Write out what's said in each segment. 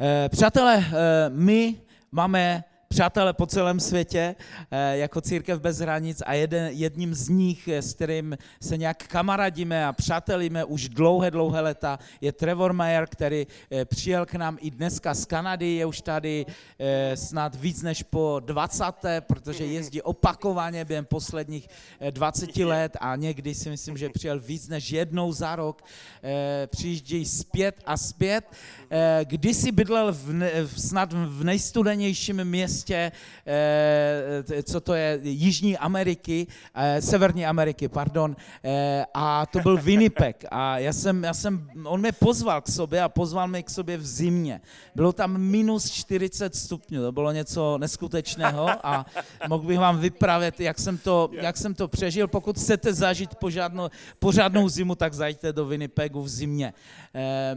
Eh, Přátelé, eh, my máme přátelé po celém světě eh, jako Církev bez hranic a jeden, jedním z nich, eh, s kterým se nějak kamarádíme a přátelíme už dlouhé, dlouhé leta, je Trevor Mayer, který eh, přijel k nám i dneska z Kanady, je už tady snad víc než po 20. protože jezdí opakovaně během posledních eh, 20 let a někdy si myslím, že přijel víc než jednou za rok. Přijíždějí zpět a zpět. Kdysi bydlel v snad v nejstudenějším městě, eh, t- co to je, Jižní Ameriky, eh, Severní Ameriky, pardon, eh, a to byl Winnipeg. A já jsem, já jsem, on mě pozval k sobě a pozval mě k sobě v zimě. Bylo tam minus 40 stupňů, to bylo něco neskutečného a mohl bych vám vyprávět, jak jsem to, jak jsem to přežil. Pokud chcete zažít pořádnou, pořádnou zimu, tak zajďte do Winnipegu v zimě. Eh,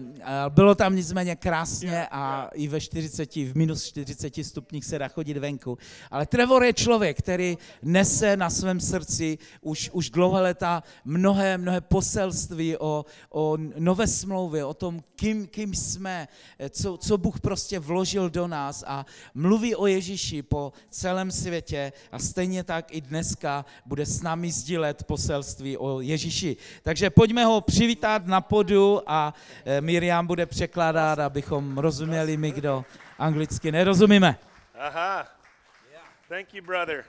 Bylo tam nicméně krásně a i ve 40, v minus 40 stupních se dá chodit venku. Ale Trevor je člověk, který nese na svém srdci už, už dlouhé leta mnohé, mnohé poselství o, o nové smlouvě, o tom, kým, kým jsme, eh, co, co Bůh prostě vložil do nás a mluví o Ježíši po celém světě a stejně tak i dneska bude s námi sdílet poselství o Ježíši. Takže pojďme ho přivítat na podu a Miriam bude překládat, abychom rozuměli my, kdo anglicky nerozumíme. Aha. Thank you, brother.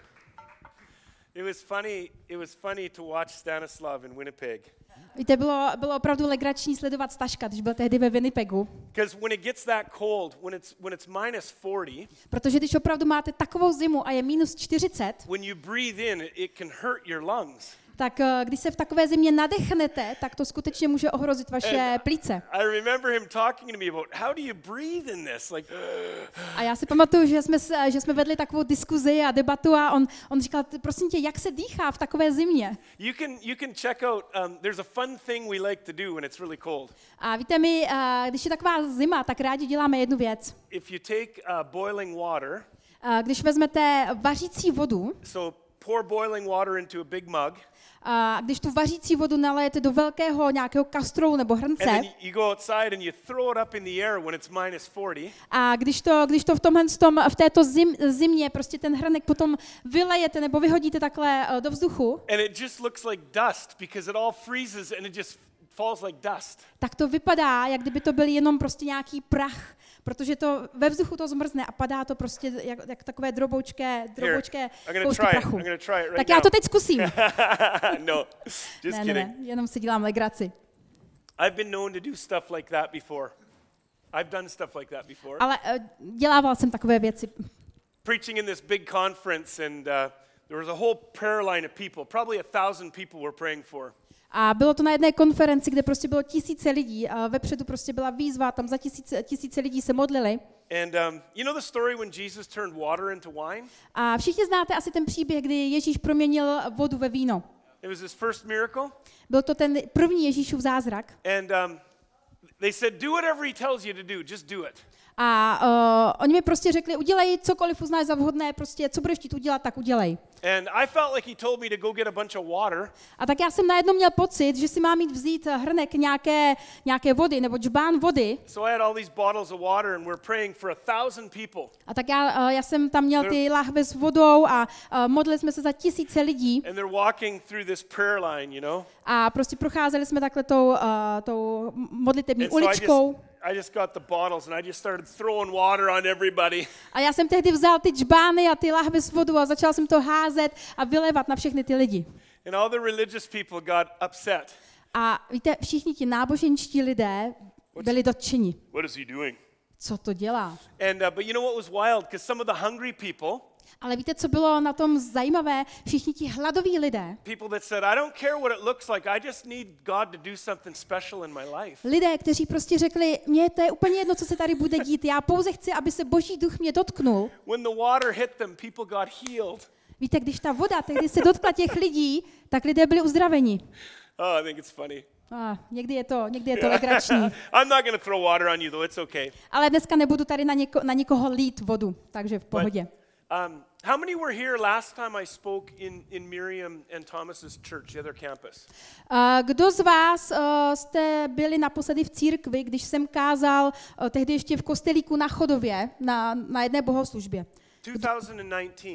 It was funny. It was funny to watch Stanislav in Winnipeg Víte, bylo, bylo opravdu legrační sledovat Staška, když byl tehdy ve Winnipegu, because when it gets that cold, when it's when it's minus 40, protože když opravdu máte takovou zimu a je minus 40, when you breathe in, it, it can hurt your lungs. Tak eh, když se v takové zimě nadechnete, tak to skutečně může ohrozit vaše plíce. A já si pamatuju, že jsme, že jsme vedli takovou diskuzi a debatu a on, on říkal, prosím tě, jak se dýchá v takové zimě? you can you can check out. Um, there's a fun thing we like to do when it's really cold. A víte, my, eh, když je taková zima, tak rádi děláme jednu věc. If you take uh, boiling water, Eh, Když vezmete vařící vodu, so pour boiling water into a big mug, a když tu vařící vodu nalijete do velkého nějakého kastrolu nebo hrnce, then you go outside and you throw it up in the air when it's minus 40. A když to, když to v, tomhle, tom, v této zim, zimě prostě ten hrnek potom vylejete nebo vyhodíte takhle eh, do vzduchu, And it just looks like dust because it all freezes and it just falls like dust. tak to vypadá, jak kdyby to byl jenom prostě nějaký prach, protože to ve vzduchu to zmrzne a padá to prostě jak, jak takové droboučké, droboučké kousky prachu. Right Tak já to teď zkusím. no, just ne, ne, kidding. ne, jenom si dělám legraci. I've been known to do stuff like that before. I've done stuff like that before. Ale uh, dělával jsem takové věci. Preaching in this big conference, and uh, there was a whole prayer line of people. Probably a thousand people were praying for. A bylo to na jedné konferenci, kde prostě bylo tisíce lidí a vepředu prostě byla výzva, tam za tisíce, tisíce lidí se modlili. And um, you know the story when Jesus turned water into wine? A všichni znáte asi ten příběh, kdy Ježíš proměnil vodu ve víno. It was his first miracle. Byl to ten první Ježíšův zázrak. And um, they said, Do whatever he tells you to do, just do it. A uh, oni mi prostě řekli, udělej cokoliv uznáš za vhodné, prostě co budeš chtít udělat, tak udělej. And I felt like he told me to go get a bunch of water. A tak já jsem najednou měl pocit, že si mám mít vzít hrnek nějaké, nějaké vody nebo džbán vody. So I had all these bottles of water, and we're praying for a thousand people. A tak já, uh, já jsem tam měl ty lahve s vodou a uh, modlili jsme se za tisíce lidí. And they're walking through this prayer line, you know? A prostě procházeli jsme takhle tou, uh, tou modlitební And so I just, uličkou. I just got the bottles and I just started throwing water on everybody. A já jsem tehdy vzal ty džbány a ty lahve s vodou a začal jsem to házet a vylevat na všechny ty lidi. And all the religious people got upset. A víte, všichni ti náboženští lidé byli dotčeni. What is he doing? Co to dělá? And uh, but you know what was wild? Because some of the hungry people, Ale víte, co bylo na tom zajímavé? Všichni ti hladoví lidé, lidé, kteří prostě řekli, mně to je úplně jedno, co se tady bude dít, já pouze chci, aby se boží duch mě dotknul. Víte, když ta voda tehdy se dotkla těch lidí, tak lidé byli uzdraveni. Oh, I think it's funny. A někdy je to, někdy je to legrační. I'm not going to throw water on you, though. It's okay. Ale dneska nebudu tady na, něko, na nikoho lít vodu, takže v But pohodě. Um, how many were here last time I spoke in, in Miriam and Thomas's church, the other campus? A Kdo z vás uh, jste byli naposledy v církvi, když jsem kázal uh, tehdy ještě v kostelíku na Chodově na, na jedné bohoslužbě? 2019.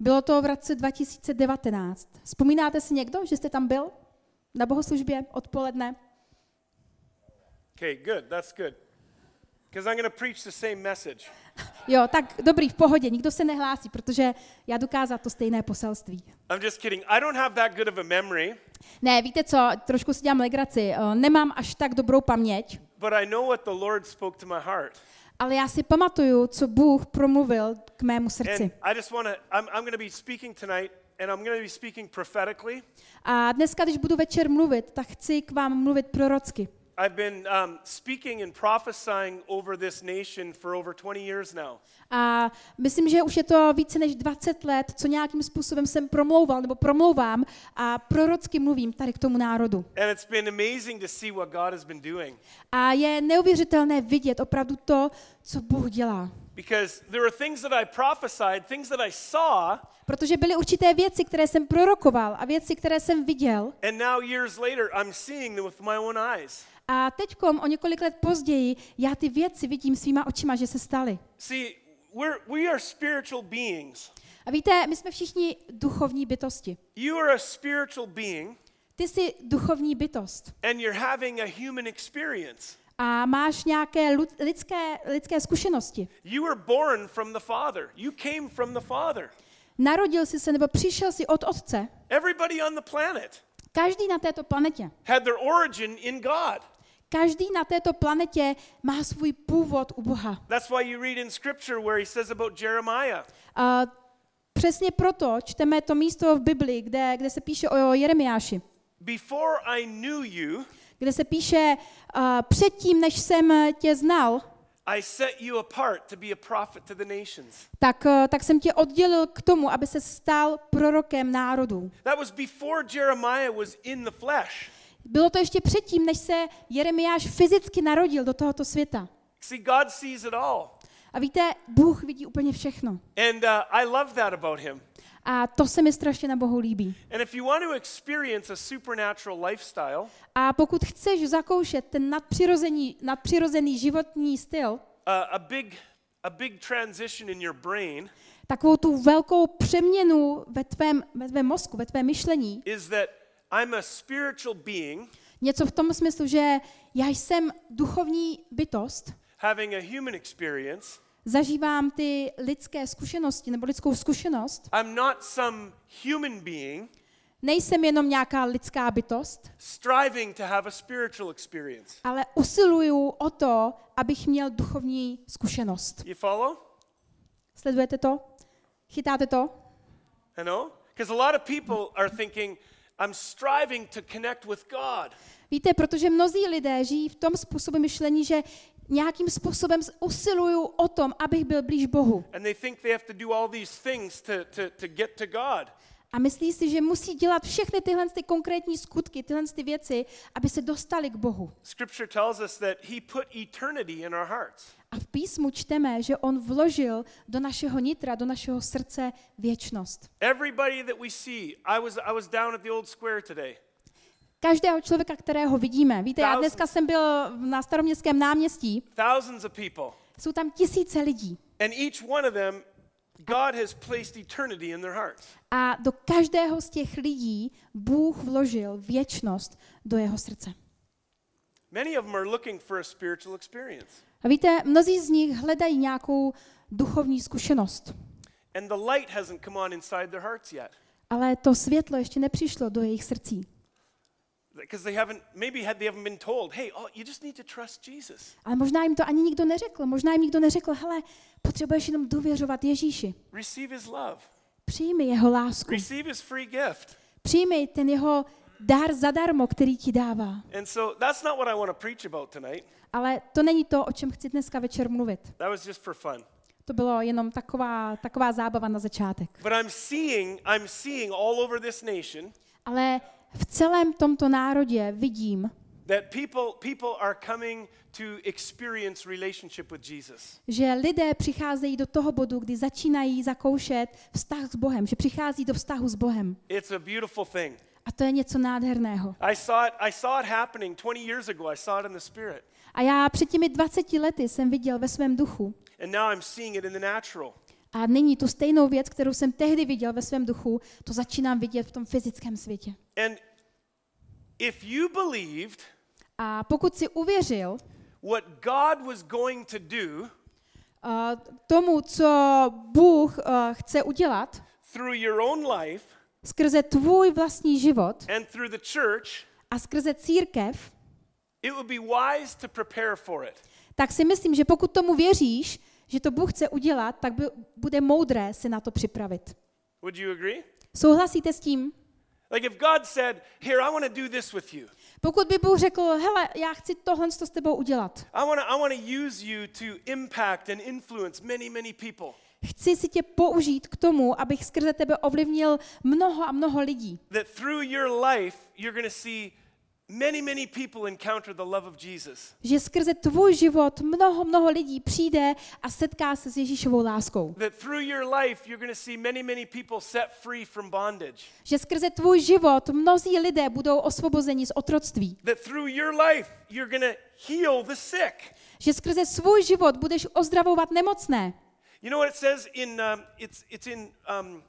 Bylo to v roce 2019. Vzpomínáte si někdo, že jste tam byl na bohoslužbě odpoledne? Okay, good. That's good. Because I'm going to preach the same message. Jo, tak dobrý, v pohodě, nikdo se nehlásí, protože já dokázat to stejné poselství. I'm just kidding. I don't have that good of a memory, Ne, víte co, trošku si dělám legraci. Eh, Nemám až tak dobrou paměť, but I know what the Lord spoke to my heart. ale já si pamatuju, co Bůh promluvil k mému srdci. And I just want to, I'm, I'm going to be speaking tonight, and I'm going to be speaking prophetically. A dneska, když budu večer mluvit, tak chci k vám mluvit prorocky. I've been um, speaking and prophesying over this nation for over 20 years now. A myslím, že už je to více než 20 let, co nějakým způsobem jsem promlouval nebo promlouvám a prorocky mluvím tady k tomu národu. And it's been amazing to see what God has been doing. A je neuvěřitelné vidět opravdu to, co Bůh dělá. Because there are things that I prophesied, things that I saw, Protože byly určité věci, které jsem prorokoval a věci, které jsem viděl. and now years later, I'm seeing them with my own eyes. A teďkom, o několik let později, já ty věci vidím svýma očima, že se staly. See, we're, we are spiritual beings. A víte, my jsme všichni duchovní bytosti. You are a spiritual being, Ty jsi duchovní bytost and you're having a human experience. a máš nějaké lidské, lidské zkušenosti. You were born from the Father. You came from the Father. Narodil jsi se nebo přišel jsi od Otce. Everybody on the planet Každý na této planetě. had their origin in God. Každý na této planetě má svůj původ u Boha. That's why you read in Scripture where he says about Jeremiah. A přesně proto čteme to místo v Biblii, kde, kde se píše o Jeremiáši. Before I knew you, kde se píše, uh, předtím, než jsem tě znal, I set you apart to be a prophet to the nations. tak, tak jsem tě oddělil k tomu, aby se stal prorokem národů. That was before Jeremiah was in the flesh. Bylo to ještě předtím, než se Jeremiáš fyzicky narodil do tohoto světa. See, God sees it all. A víte, Bůh vidí úplně všechno. And uh, I love that about him. A to se mi strašně na Bohu líbí. And if you want to experience a supernatural lifestyle, A pokud chceš zakoušet ten nadpřirozený, nadpřirozený životní styl, uh, a big a big transition in your brain takovou tu velkou přeměnu ve tvém, ve tvém mozku, ve tvém myšlení, is that I'm a spiritual being něco v tom smyslu, že já jsem duchovní bytost, having a human experience. zažívám ty lidské zkušenosti nebo lidskou zkušenost, I'm not some human being nejsem jenom nějaká lidská bytost, striving to have a spiritual experience. ale usiluju o to, abych měl duchovní zkušenost. You follow? Sledujete to? Chytáte to? Know? Because a lot of people are thinking, I'm striving to connect with God. Víte, protože mnozí lidé žijí v tom způsobu myšlení, že nějakým způsobem usiluju o tom, abych byl blíž Bohu. And they think they have to do all these things to, to, to get to God. A myslí si, že musí dělat všechny tyhle ty konkrétní skutky, tyhle ty věci, aby se dostali k Bohu. A v písmu čteme, že on vložil do našeho nitra, do našeho srdce věčnost. Everybody that we see, I was, I was down at the old square today. Každého člověka, kterého vidíme. Víte, já dneska jsem byl na staroměstském náměstí, Thousands of people. jsou tam tisíce lidí. And each one of them, God has placed eternity in their hearts. A do každého z těch lidí Bůh vložil věčnost do jeho srdce. Many of them are looking for a spiritual experience. A víte, mnozí z nich hledají nějakou duchovní zkušenost, And the light hasn't come on inside their hearts yet. ale to světlo ještě nepřišlo do jejich srdcí. Because they haven't, maybe had, they haven't been told, hey, oh, you just need to trust Jesus. Ale možná jim to ani nikdo neřekl. Možná jim nikdo neřekl, hele, potřebuješ jenom důvěřovat Ježíši. Receive his love. Přijmi jeho lásku. Receive his free gift. Přijmi ten jeho dar zadarmo, který ti dává. And so that's not what I want to preach about tonight. Ale to není to, o čem chci dneska večer mluvit. That was just for fun. To bylo jenom taková, taková zábava na začátek. But I'm seeing, I'm seeing all over this nation Ale v celém tomto národě vidím, that people, people are coming to experience relationship with Jesus. že lidé přicházejí do toho bodu, kdy začínají zakoušet vztah s Bohem, že přichází do vztahu s Bohem. It's a beautiful thing. A to je něco nádherného. I saw it, I saw it happening 20 years ago. I saw it in the spirit. A já před těmi 20 lety jsem viděl ve svém duchu. And now I'm seeing it in the natural. A nyní tu stejnou věc, kterou jsem tehdy viděl ve svém duchu, to začínám vidět v tom fyzickém světě. And if you believed A pokud si uvěřil what God was going to do uh, tomu, co Bůh uh, chce udělat through your own life skrze tvůj vlastní život and through the church, a skrze církev, it would be wise to prepare for it. tak si myslím, že pokud tomu věříš, že to Bůh chce udělat, tak by, bude moudré se na to připravit. Would you agree? Souhlasíte s tím? Like if God said, Here, I want to do this with you. Pokud by Bůh řekl, hele, já chci tohle s tebou udělat. I want to I want to use you to impact and influence many, many people. Chci si tě použít k tomu, abych skrze tebe ovlivnil mnoho a mnoho lidí. That through your life, you're going to see many, many people encounter the love of Jesus. Že skrze tvůj život mnoho, mnoho lidí přijde a setká se s Ježíšovou láskou. That through your life, you're going to see many, many people set free from bondage. Že skrze tvůj život mnozí lidé budou osvobozeni z otroctví. That through your life, you're going to heal the sick. Že skrze svůj život budeš ozdravovat nemocné. You know what it says in, um, it's, it's in um,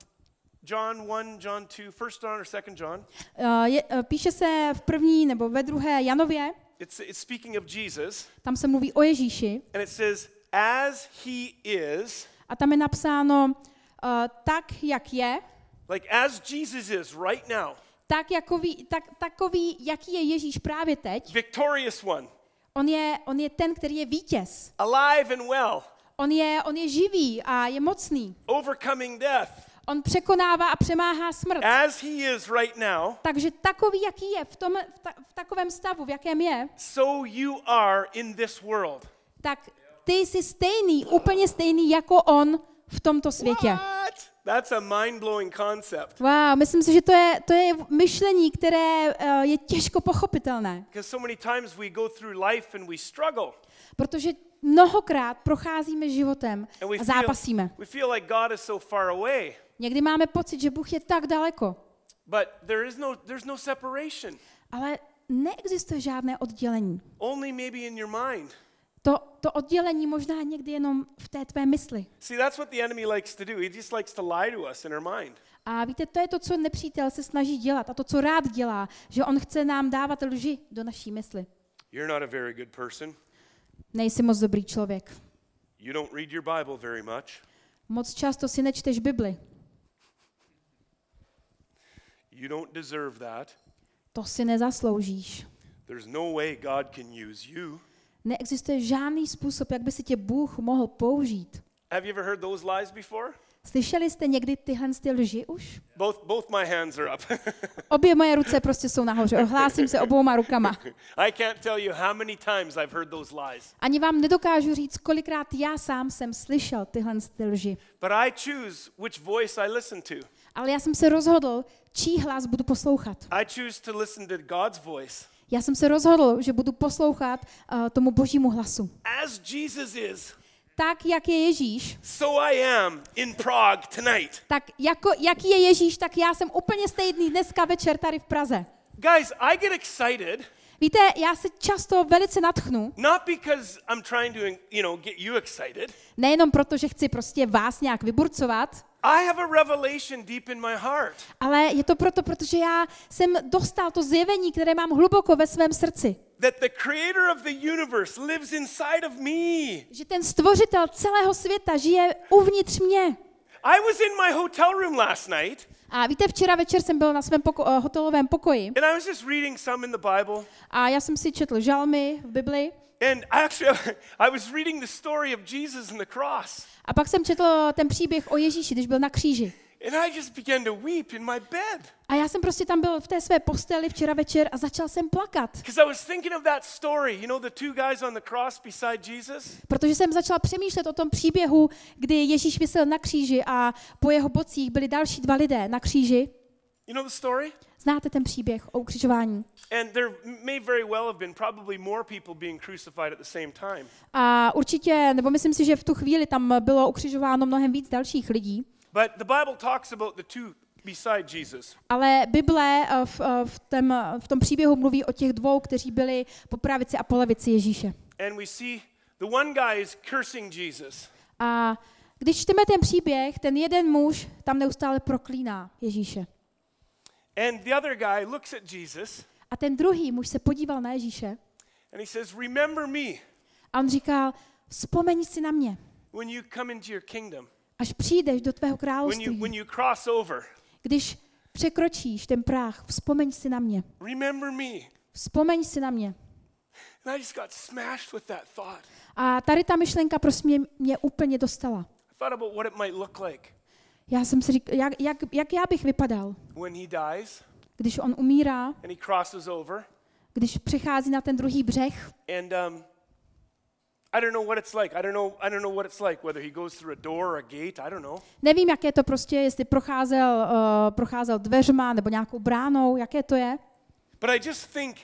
John 1, John 2, 1 John or 2 John. Uh, je, uh, píše se v první nebo ve druhé Janově, It's, it's speaking of Jesus, tam se mluví o Ježíši. And it says, as he is, a tam je napsáno uh, tak, jak je, like as Jesus is right now, tak, jakový, tak, takový, jaký je Ježíš právě teď. victorious one, On je, on je ten, který je vítěz. alive and well, On je, on je živý a je mocný. overcoming death, On překonává a přemáhá smrt. as he is right now, Takže takový, jaký je, v, tom, v, ta, v takovém stavu, v jakém je, so you are in this world. tak ty jsi stejný, úplně stejný jako on v tomto světě. What? That's a mind-blowing concept. Wow, myslím si, že to je, to je myšlení, které uh, je těžko pochopitelné, Because so many times we go through life and we struggle. protože mnohokrát procházíme životem a zápasíme. Někdy máme pocit, že Bůh je tak daleko, no, no ale neexistuje žádné oddělení. To, to oddělení možná někdy jenom v té tvé mysli. A víte, to je to, co nepřítel se snaží dělat a to, co rád dělá, že on chce nám dávat lži do naší mysli. You're not a very good person. Nejsi moc dobrý člověk. You don't read your Bible very much. Moc často si nečteš Bibli. You don't deserve that. To si nezasloužíš. There's no way God can use you. Neexistuje žádný způsob, jak by si tě Bůh mohl použít. Have you ever heard those lies before? Slyšeli jste někdy tyhle ty lži už? Both, both my hands are up. Obě moje ruce prostě jsou nahoře. Ohlásím se obouma rukama. I can't tell you how many times I've heard those lies. Ani vám nedokážu říct, kolikrát já sám jsem slyšel tyhle ty lži. But I choose which voice I listen to. Ale já jsem se rozhodl, čí hlas budu poslouchat. I choose to listen to God's voice. Já jsem se rozhodl, že budu poslouchat uh, tomu božímu hlasu. As Jesus is, Tak, jak je Ježíš, so I am in Prague tonight. tak jako, jaký je Ježíš, tak já jsem úplně stejný dneska večer tady v Praze. Guys, I get excited Víte, já se často velice natchnu, not because I'm trying to, you know, get you excited. nejenom proto, že chci prostě vás nějak vyburcovat, I have a revelation deep in my heart ale je to proto, protože já jsem dostal to zjevení, které mám hluboko ve svém srdci. that the creator of the universe lives inside of me. Že ten stvořitel celého světa žije uvnitř mě. I was in my hotel room last night A víte, včera večer jsem byl na svém poko- eh, hotelovém pokoji and I was just reading some in the Bible. a já jsem si četl žalmy v Bibli And actually, I was reading the story of Jesus and the cross. a pak jsem četl ten příběh o Ježíši, když byl na kříži. And I just began to weep in my bed A já jsem prostě tam byl v té své posteli včera večer a začal jsem plakat, because I was thinking of that story. You know, the two guys on the cross beside Jesus? protože jsem začala přemýšlet o tom příběhu, kdy Ježíš vysel na kříži a po jeho bocích byli další dva lidé na kříži. You know the story? Znáte ten příběh o ukřižování. A určitě, nebo myslím si, že v tu chvíli tam bylo ukřižováno mnohem víc dalších lidí. But the Bible talks about the two beside Jesus. Ale Bible eh, v, eh, v, tom, v tom příběhu mluví o těch dvou, kteří byli po pravici a po levici Ježíše. And we see the one guy is cursing Jesus. A když čteme ten příběh, ten jeden muž tam neustále proklíná Ježíše. And the other guy looks at Jesus A ten druhý muž se podíval na Ježíše and he says, Remember me a on říkal, vzpomeň si na mě, when you come into your kingdom, až přijdeš do tvého when you, království, when you cross over. když překročíš ten práh, vzpomeň si na mě, Remember me. vzpomeň si na mě. And I just got smashed with that thought. A tady ta myšlenka prostě mě, mě úplně dostala. I thought about what it might look like Já jsem si říkal, jak, jak, jak já bych vypadal, when he dies když on umírá, and he crosses over. když přechází na ten druhý břeh. And um, I don't know what it's like. I don't know. I don't know what it's like. Whether he goes through a door or a gate. I don't know. Nevím, jaké to prostě, jestli procházel, uh, procházel dveřma nebo nějakou bránou, jaké to je. But I just think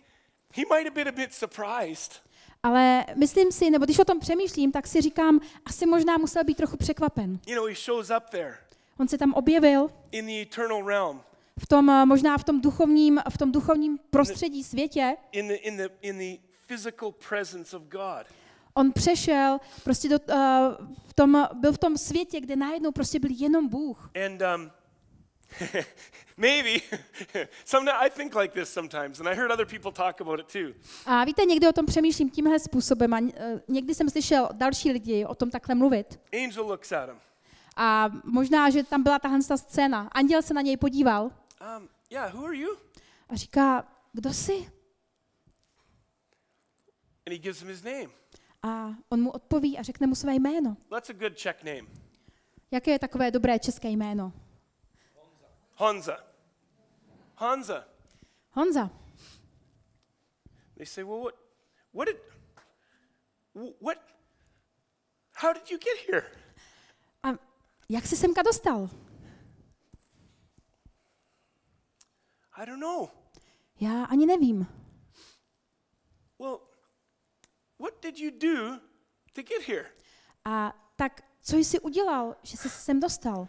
he might have been a bit surprised. Ale myslím si, nebo když o tom přemýšlím, tak si říkám, asi možná musel být trochu překvapen. You know, he shows up there On se tam objevil in the eternal realm, v tom, uh, možná v tom duchovním, v tom duchovním prostředí světě. in the in the in the physical presence of God. On přešel, prostě do, uh, v tom, byl v tom světě, kde najednou prostě byl jenom Bůh. And um, maybe sometimes I think like this sometimes, and I heard other people talk about it too. A víte, někdy o tom přemýšlím tímhle způsobem a uh, někdy jsem slyšel další lidi o tom takhle mluvit. Angel looks at him. A možná, že tam byla tahle ta scéna. Anděl se na něj podíval Um, yeah, who are you? a říká, kdo jsi? And he gives him his name. A on mu odpoví a řekne mu své jméno. That's a good Czech name, Jaké je takové dobré české jméno? Honza. Hansa. Honza. They say, well, what, what did, wh- what, how did you get here? A jak jsi semka dostal? I don't know. Já ani nevím. Well, what did you do to get here? A tak co jsi udělal, že jsi se sem dostal?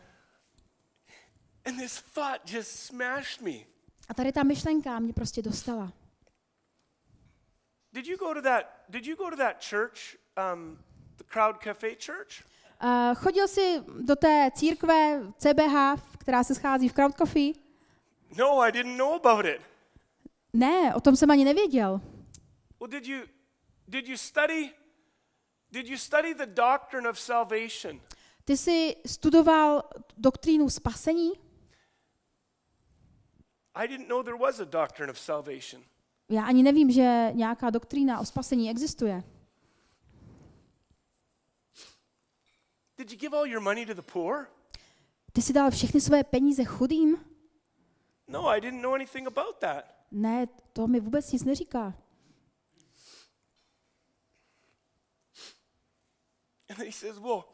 And this thought just smashed me. A tady ta myšlenka mě prostě dostala. Did you go to that, did you go to that church, um, the Crowd Cafe Church? Uh, chodil jsi do té církve CBH, která se schází v Crowd Coffee? No, I didn't know about it. Ne, o tom jsem ani nevěděl. Well, did you, did you study, did you study the doctrine of salvation? Ty jsi studoval doktrínu spasení? I didn't know there was a doctrine of salvation. Já ani nevím, že nějaká doktrína o spasení existuje. Did you give all your money to the poor? Ty jsi dal všechny své peníze chudým? No, I didn't know anything about that. Ne, to mi vůbec nic neříká. And then he says, Well,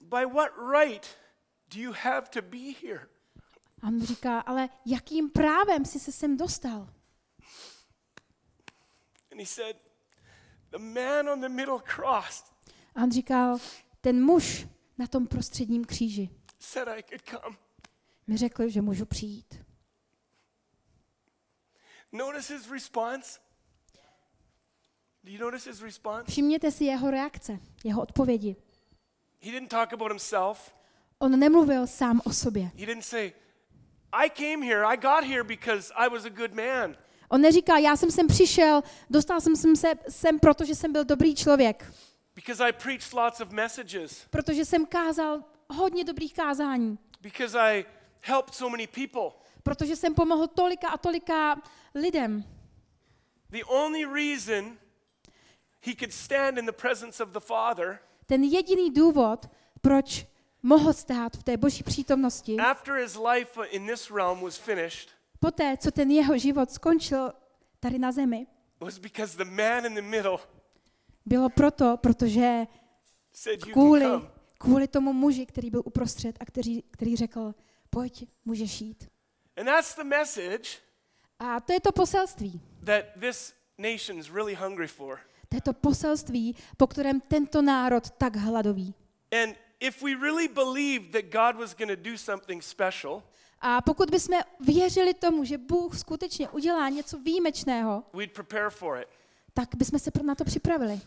by what right do you have to be here? A on říká, ale jakým právem jsi se sem dostal? And he said, The man on the middle cross A on říkal, ten muž na tom prostředním kříži said I could come. mi řekl, že můžu přijít. Notice his response? Do you notice his response? Všimněte si jeho reakce, jeho odpovědi. He didn't talk about himself. On nemluvil sám o sobě. He didn't say, I came here, I got here because I was a good man. On neříkal, já jsem sem přišel, dostal jsem sem, se, sem proto, že jsem byl dobrý člověk, Because I preached lots of messages. protože jsem kázal hodně dobrých kázání, Because I helped so many people. protože jsem pomohl tolika a tolika lidem. The only reason he could stand in the presence of the Father Ten jediný důvod, proč mohl stát v té boží přítomnosti, after his life in this realm was finished poté, co ten jeho život skončil tady na zemi, was because the man in the middle bylo proto, protože kvůli, kvůli tomu muži, který byl uprostřed a který, který řekl, pojď, můžeš jít. And that's the message A to je to poselství. that this nation is really hungry for. To je to poselství, po kterém tento národ tak hladoví. And if we really believed that God was going to do something special, A pokud bychom věřili tomu, že Bůh skutečně udělá něco výjimečného, we'd prepare for it. tak bychom se na to připravili.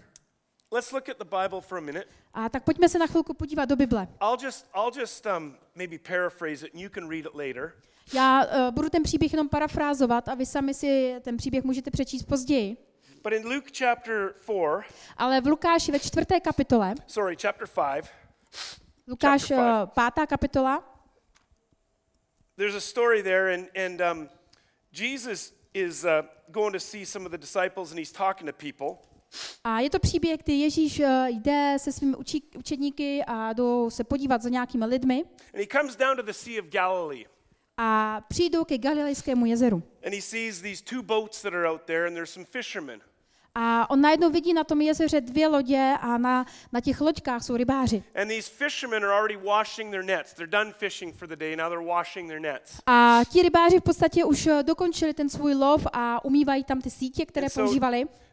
Let's look at the Bible for a minute. A tak pojďme se na chvilku podívat do Bible. I'll just I'll just um, maybe paraphrase it and you can read it later. Já uh, budu ten příběh jenom parafrázovat a vy sami si ten příběh můžete přečíst později. But in Luke chapter 4, Ale v Lukáši ve čtvrté kapitole, sorry, chapter 5, Lukáš Chapter five. uh, pátá kapitola, there's a story there and and um, Jesus is uh, going to see some of the disciples and he's talking to people. a je to příběh, kdy Ježíš uh, jde se svými učí, učedníky a jdou se podívat za nějakými lidmi And he comes down to the Sea of Galilee. A přijdou ke Galilejskému jezeru. And he sees these two boats that are out there and there's some fishermen. A on najednou vidí na tom jezeře dvě lodě a na, na těch loďkách jsou rybáři. A ti rybáři v podstatě už eh, dokončili ten svůj lov a umývají tam ty sítě, které používali. So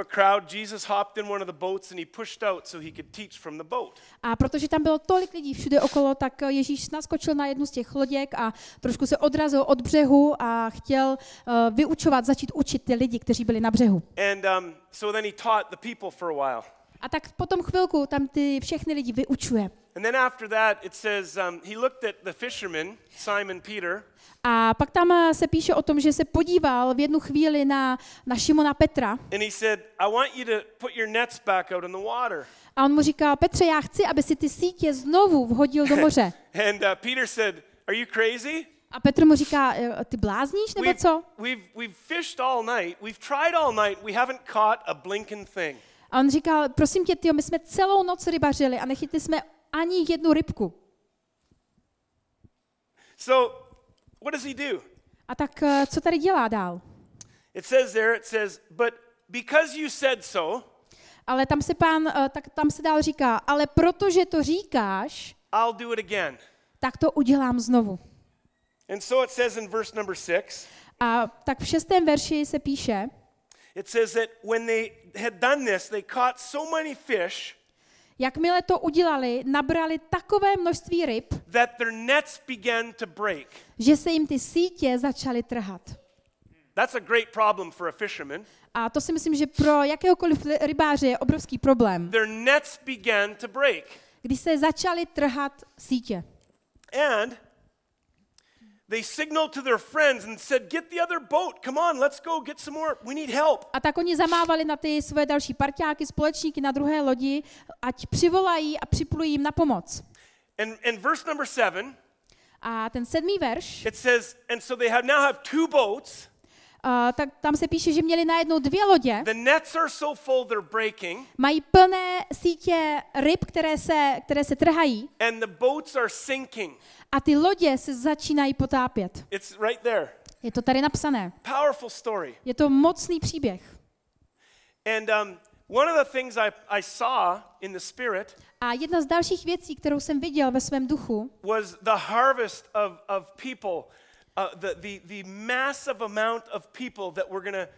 a crowd, Jesus hopped in one of the boats and he pushed out so he could teach from the boat. A protože tam bylo tolik lidí všude okolo, tak eh, Ježíš naskočil na jednu z těch loděk a trošku se odrazil od břehu a chtěl uh, vyučovat, začít učit ty lidi, kteří byli na břehu. And um, so then he taught the people for a while. A tak potom chvilku tam ty všechny lidi vyučuje. And then after that, it says um, he looked at the fishermen, Simon Peter, A pak tam eh, se píše o tom, že se podíval v jednu chvíli na, na Šimona Petra and he said, I want you to put your nets back out in the water. a on mu říkal, Petře, já chci, aby si ty sítě znovu vhodil do moře. And uh, Peter said, Are you crazy? A Petr mu říká, "E, ty blázníš nebo co? we've, we've fished all night. We've tried all night. We haven't caught a blinking thing. A on říkal, prosím tě, tyjo, my jsme celou noc rybařili a nechytli jsme ani jednu rybku. So, what does he do? A tak eh, co tady dělá dál? It says there, it says, But because you said so, Ale tam se pán, eh, tak tam se dál říká, ale protože to říkáš, I'll do it again. tak to udělám znovu. And so it says in verse number six, A tak v šestém verši se píše, it says that when they had done this, they caught so many fish jakmile to udělali, nabrali takové množství ryb, that their nets began to break. že se jim ty sítě začaly trhat. That's a great problem for a fisherman. A to si myslím, že pro jakéhokoliv li- rybáře je obrovský problém, Their nets began to break. když se začaly trhat sítě. And A tak oni zamávali na ty své další parťáky, společníky na druhé lodi, ať přivolají a připlují jim na pomoc. And in verse number seven, A ten sedmý verš, it says, And so they have now have two boats. A, tak tam se píše, že měli najednou dvě lodě, The nets are so full they're breaking, mají plné sítě ryb, které se, které se trhají and the boats are sinking. a ty lodě se začínají potápět. It's right there. Je to tady napsané. Powerful story. Je to mocný příběh. And um, one of the things I, I saw in the Spirit A jedna z dalších věcí, kterou jsem viděl ve svém duchu, was the harvest of, of people, uh, the, the, the massive amount of people that we're going to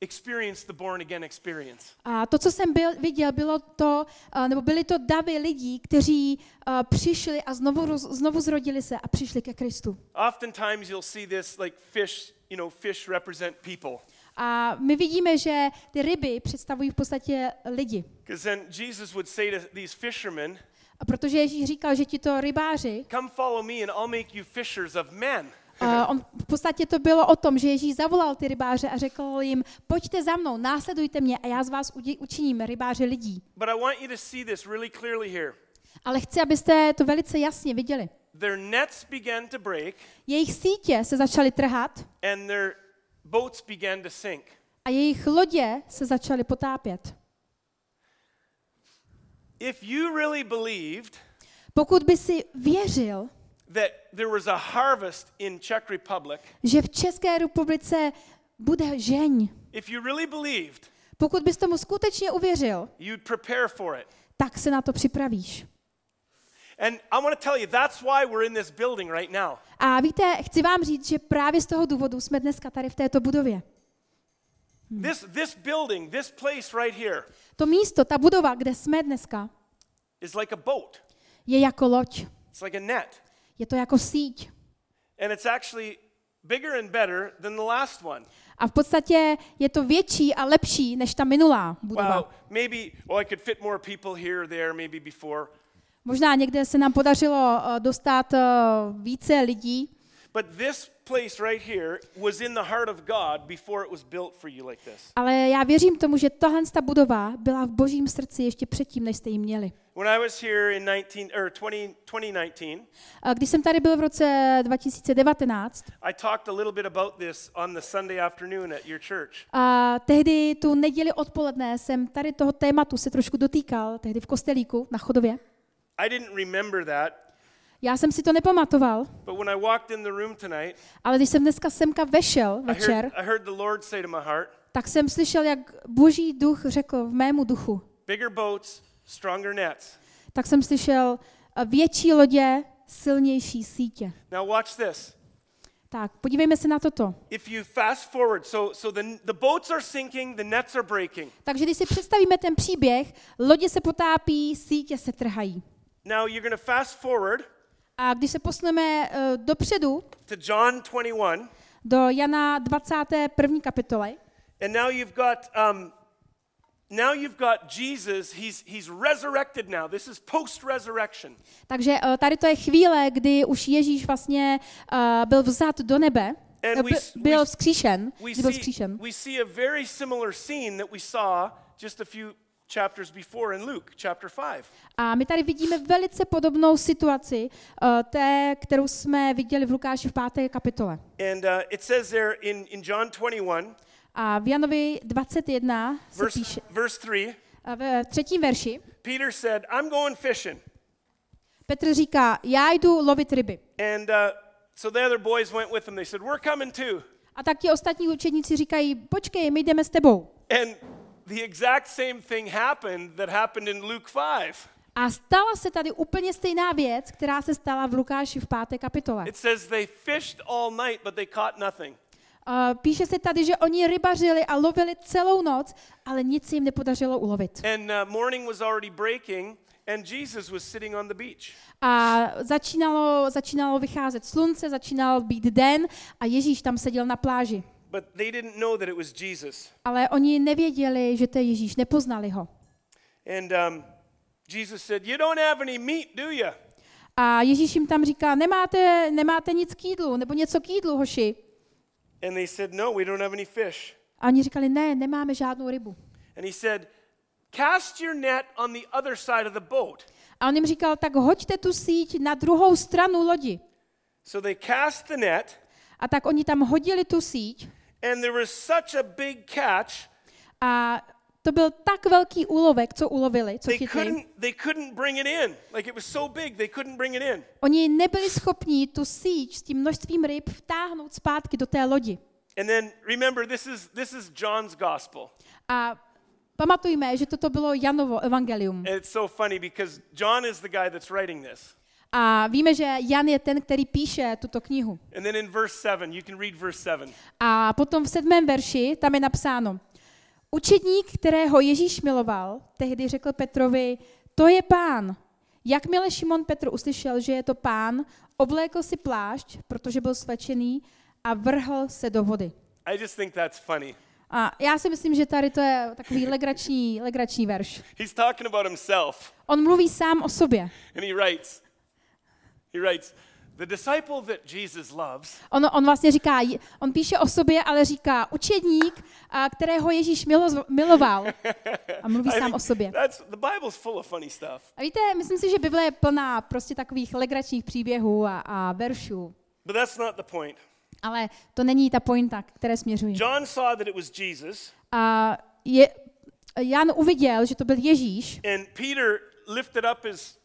experience the born again experience. A to, co jsem byl, viděl, bylo to, a, nebo byly to davy lidí, kteří a, přišli a znovu, roz- znovu zrodili se a přišli ke Kristu. Oftentimes you'll see this like fish, you know, fish represent people. A my vidíme, že ty ryby představují v podstatě lidi. Because then Jesus would say to these fishermen, A protože Ježíš říkal, že ti to rybáři, Come follow me and I'll make you fishers of men. a on v podstatě to bylo o tom, že Ježíš zavolal ty rybáře a řekl jim, pojďte za mnou, následujte mě a já z vás učiním rybáře lidí. But I want you to see this really clearly here. Ale chci, abyste to velice jasně viděli. Their nets began to break Jejich sítě se začaly trhat and their boats began to sink. a jejich lodě se začaly potápět. If you really believed Pokud by si věřil, that there was a harvest in Czech Republic, že v České republice bude žeň, if you really believed, pokud bys tomu skutečně uvěřil, you'd prepare for it. tak se na to připravíš. And I want to tell you, that's why we're in this building right now. A víte, chci vám říct, že právě z toho důvodu jsme dneska tady v této budově. This, this building, this place right here, To místo, ta budova, kde jsme dneska, is like a boat. je jako loď. It's like a net. Je to jako síť. And it's actually bigger and better than the last one. A v podstatě je to větší a lepší než ta minulá budova. Wow, maybe, well, I could fit more people here or there, maybe before. Možná někde se nám podařilo eh, dostat eh, více lidí, But this place right here was in the heart of God before it was built for you like this. ale já věřím tomu, že tahle ta budova byla v božím srdci ještě předtím, než jste ji měli. When I was here in 19, or 20, 2019, A Když jsem tady byl v roce 2019, I talked a little bit about this on the Sunday afternoon at your church. a tehdy tu neděli odpoledne jsem tady toho tématu se trošku dotýkal, tehdy v kostelíku na chodově. I didn't remember that, Já jsem si to nepamatoval, I tonight, ale když jsem dneska semka vešel I heard, večer, I heard to my heart, tak jsem slyšel, jak boží duch řekl v mému duchu. boats. Tak jsem slyšel větší lodě, silnější sítě. Now watch this. Tak, podívejme se na toto. Takže když si představíme ten příběh, lodě se potápí, sítě se trhají. Now you're going to fast forward A když se posuneme uh, dopředu to John 21, do Jana 21. kapitoly, and now you've got um, now you've got Jesus. He's he's resurrected now. This is post-resurrection. takže uh, tady to je chvíle, kdy už Ježíš vlastně uh, byl vzat do nebe, And eh, we byl vzkříšen, We byl vzkříšen. we see a very similar scene that we saw just a few chapters before in Luke chapter 5. A my tady vidíme velice podobnou situaci, uh, té, kterou jsme viděli v Lukáši v páté kapitole. And uh, it says there in, in John 21, A v Janovi 21 se verse, píše, verse 3, a ve třetím verši, Peter said, I'm going fishing. Petr říká, já jdu lovit ryby. And uh, so the other boys went with him. They said, We're coming too. A tak ti ostatní učedníci říkají, počkej, my jdeme s tebou. And the exact same thing happened that happened in Luke 5. A stala se tady úplně stejná věc, která se stala v Lukáši v páté kapitole. It says they fished all night, but they caught nothing. Uh, píše se tady, že oni rybařili a lovili celou noc, ale nic se jim nepodařilo ulovit. And uh, morning was already breaking, and Jesus was sitting on the beach. A začínalo, začínalo vycházet slunce, začínal být den a Ježíš tam seděl na pláži. But they didn't know that it was Jesus. Ale oni nevěděli, že to je Ježíš, nepoznali ho. And um, Jesus said, You don't have any meat, do you? A Ježíš jim tam říká, nemáte, nemáte nic k jídlu, nebo něco k jídlu, hoši. And they said, No, we don't have any fish. A oni říkali, ne, nemáme žádnou rybu. And he said, Cast your net on the other side of the boat. A on jim říkal, tak hoďte tu síť na druhou stranu lodi. So they cast the net, A tak oni tam hodili tu síť and there was such a big catch, a to byl tak velký úlovek, co ulovili, co they chytli. couldn't, they couldn't bring it in. Like it was so big, they couldn't bring it in. Oni nebyli schopni tu síť s tím množstvím ryb vtáhnout zpátky do té lodi. And then remember, this is, this is John's gospel. A pamatujme, že toto bylo Janovo evangelium. And it's so funny because John is the guy that's writing this. A víme, že Jan je ten, který píše tuto knihu. And then in verse 7, you can read verse 7. A potom v sedmém verši tam je napsáno, učedník, kterého Ježíš miloval, tehdy řekl Petrovi, to je pán. Jakmile Šimon Petr uslyšel, že je to pán, oblékl si plášť, protože byl svečený a vrhl se do vody. I just think that's funny. A já si myslím, že tady to je takový legrační, legrační verš. He's talking about himself, On mluví sám o sobě. and he writes, he writes, the disciple that Jesus loves On, on vlastně říká, on píše o sobě, ale říká učedník, a kterého Ježíš milo, miloval. A mluví sám o sobě. That's the Bible's full of funny stuff. A víte, myslím si, že Bible je plná prostě takových legračních příběhů a, a veršů. But that's not the point. Ale to není ta pointa, které směřuji. John saw that it was Jesus, A je, Jan uviděl, že to byl Ježíš and Peter lifted up his,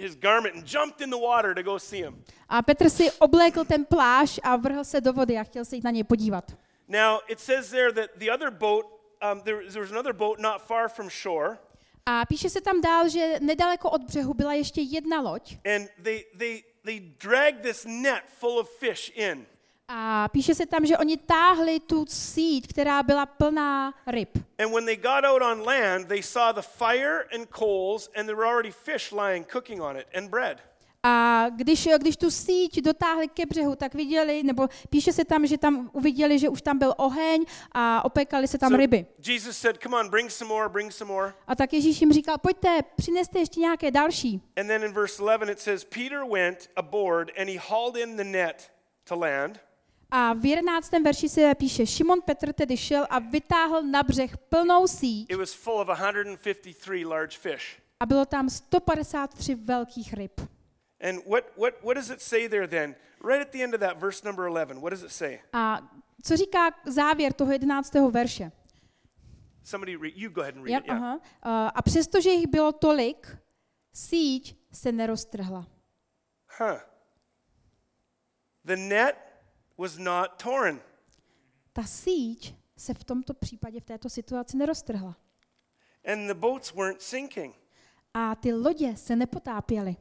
his garment and jumped in the water to go see him. a Petr si oblékl ten plášť a vrhl se do vody a chtěl se jít na něj podívat. Now, it says there that the other boat, um, there, there was another boat not far from shore, A píše se tam dál, že nedaleko od břehu byla ještě jedna loď. and they, they, they dragged this net full of fish in. A píše se tam, že oni táhli tu síť, která byla plná ryb. And when they got out on land, they saw the fire and coals, and there were already fish lying cooking on it, and bread. A když, když tu síť dotáhli ke břehu, tak viděli, nebo píše se tam, že tam uviděli, že už tam byl oheň a opekali se tam So ryby. Jesus said, Come on, bring some more, bring some more. A tak Ježíš jim říkal, pojďte, přineste ještě nějaké další. And then in verse 11, it says, Peter went aboard and he hauled in the net to land. A v 11. verši se píše, Šimon Petr tedy šel a vytáhl na břeh plnou síť It was full of 153 large fish. a bylo tam 153 velkých ryb. And what, what, what does it say there then? Right at the end of that, verse number 11, what does it say? A co říká závěr toho 11. verše? Somebody, read, you go ahead and read Yep, it. Yeah. aha. A- A přestože jich bylo tolik, síť se neroztrhla. Huh. The net was not torn. Ta síť se v tomto případě, v této situaci neroztrhla. And the boats weren't sinking. A ty lodě se nepotápěly.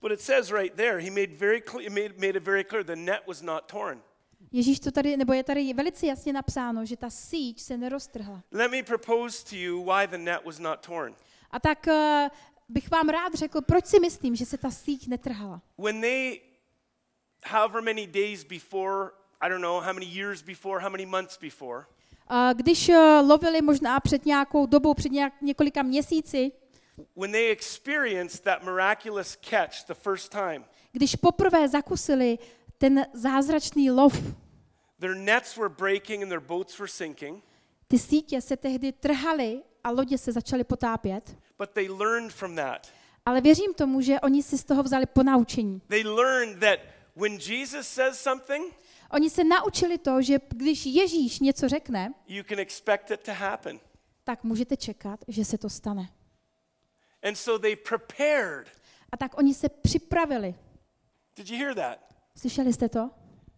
But it says right there, he made, very clear, made, made it very clear the net was not torn. Ježíš to tady, nebo je tady velice jasně napsáno, že ta síť se neroztrhla. Let me propose to you why the net was not torn. A tak uh, bych vám rád řekl, proč si myslím, že se ta síť netrhala. When they, however many days before, I don't know, how many years before, how many months before, když uh, lovili možná před nějakou dobou, před nějak, několika měsíci, when they experienced that miraculous catch the first time, když poprvé zakusili ten zázračný lov, their nets were breaking and their boats were sinking, ty sítě se tehdy trhaly a lodě se začaly potápět. but they learned from that. Ale věřím tomu, že oni si z toho vzali ponaučení. They learned that when Jesus says something, Oni se naučili to, že když Ježíš něco řekne, you can expect it to happen. tak můžete čekat, že se to stane. And so they prepared. A tak oni se připravili. Did you hear that? Slyšeli jste to?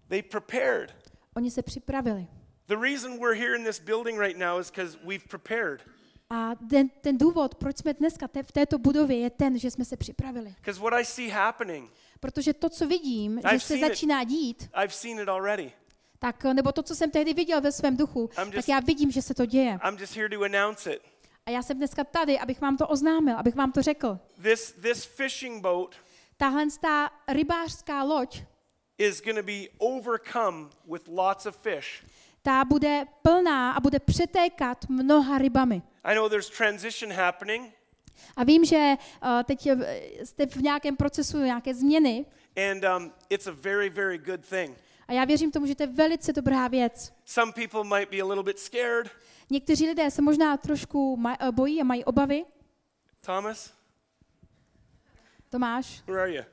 They prepared. Oni se připravili. The reason we're here in this building right now is because we've prepared. A ten, ten důvod, proč jsme dneska te, v této budově, je ten, že jsme se připravili. Because what I see happening, Protože to, co vidím, že I've se seen it. začíná dít, I've seen it already. tak, nebo to, co jsem tehdy viděl ve svém duchu, I'm tak just- já vidím, že se to děje. I'm just here to announce it. A já jsem dneska tady, abych vám to oznámil, abych vám to řekl. This, this fishing boat Tahle ta rybářská loď, is going to be overcome with lots of fish. ta bude plná a bude přetékat mnoha rybami. I know there's transition happening, A vím, že uh, teď eh, jste v nějakém procesu nějaké změny and um, it's a very, very good thing. a já věřím tomu, že to je velice dobrá věc. Some people might be a little bit scared. Někteří lidé se možná trošku maj, eh, bojí a mají obavy. Thomas, Tomáš, where are you?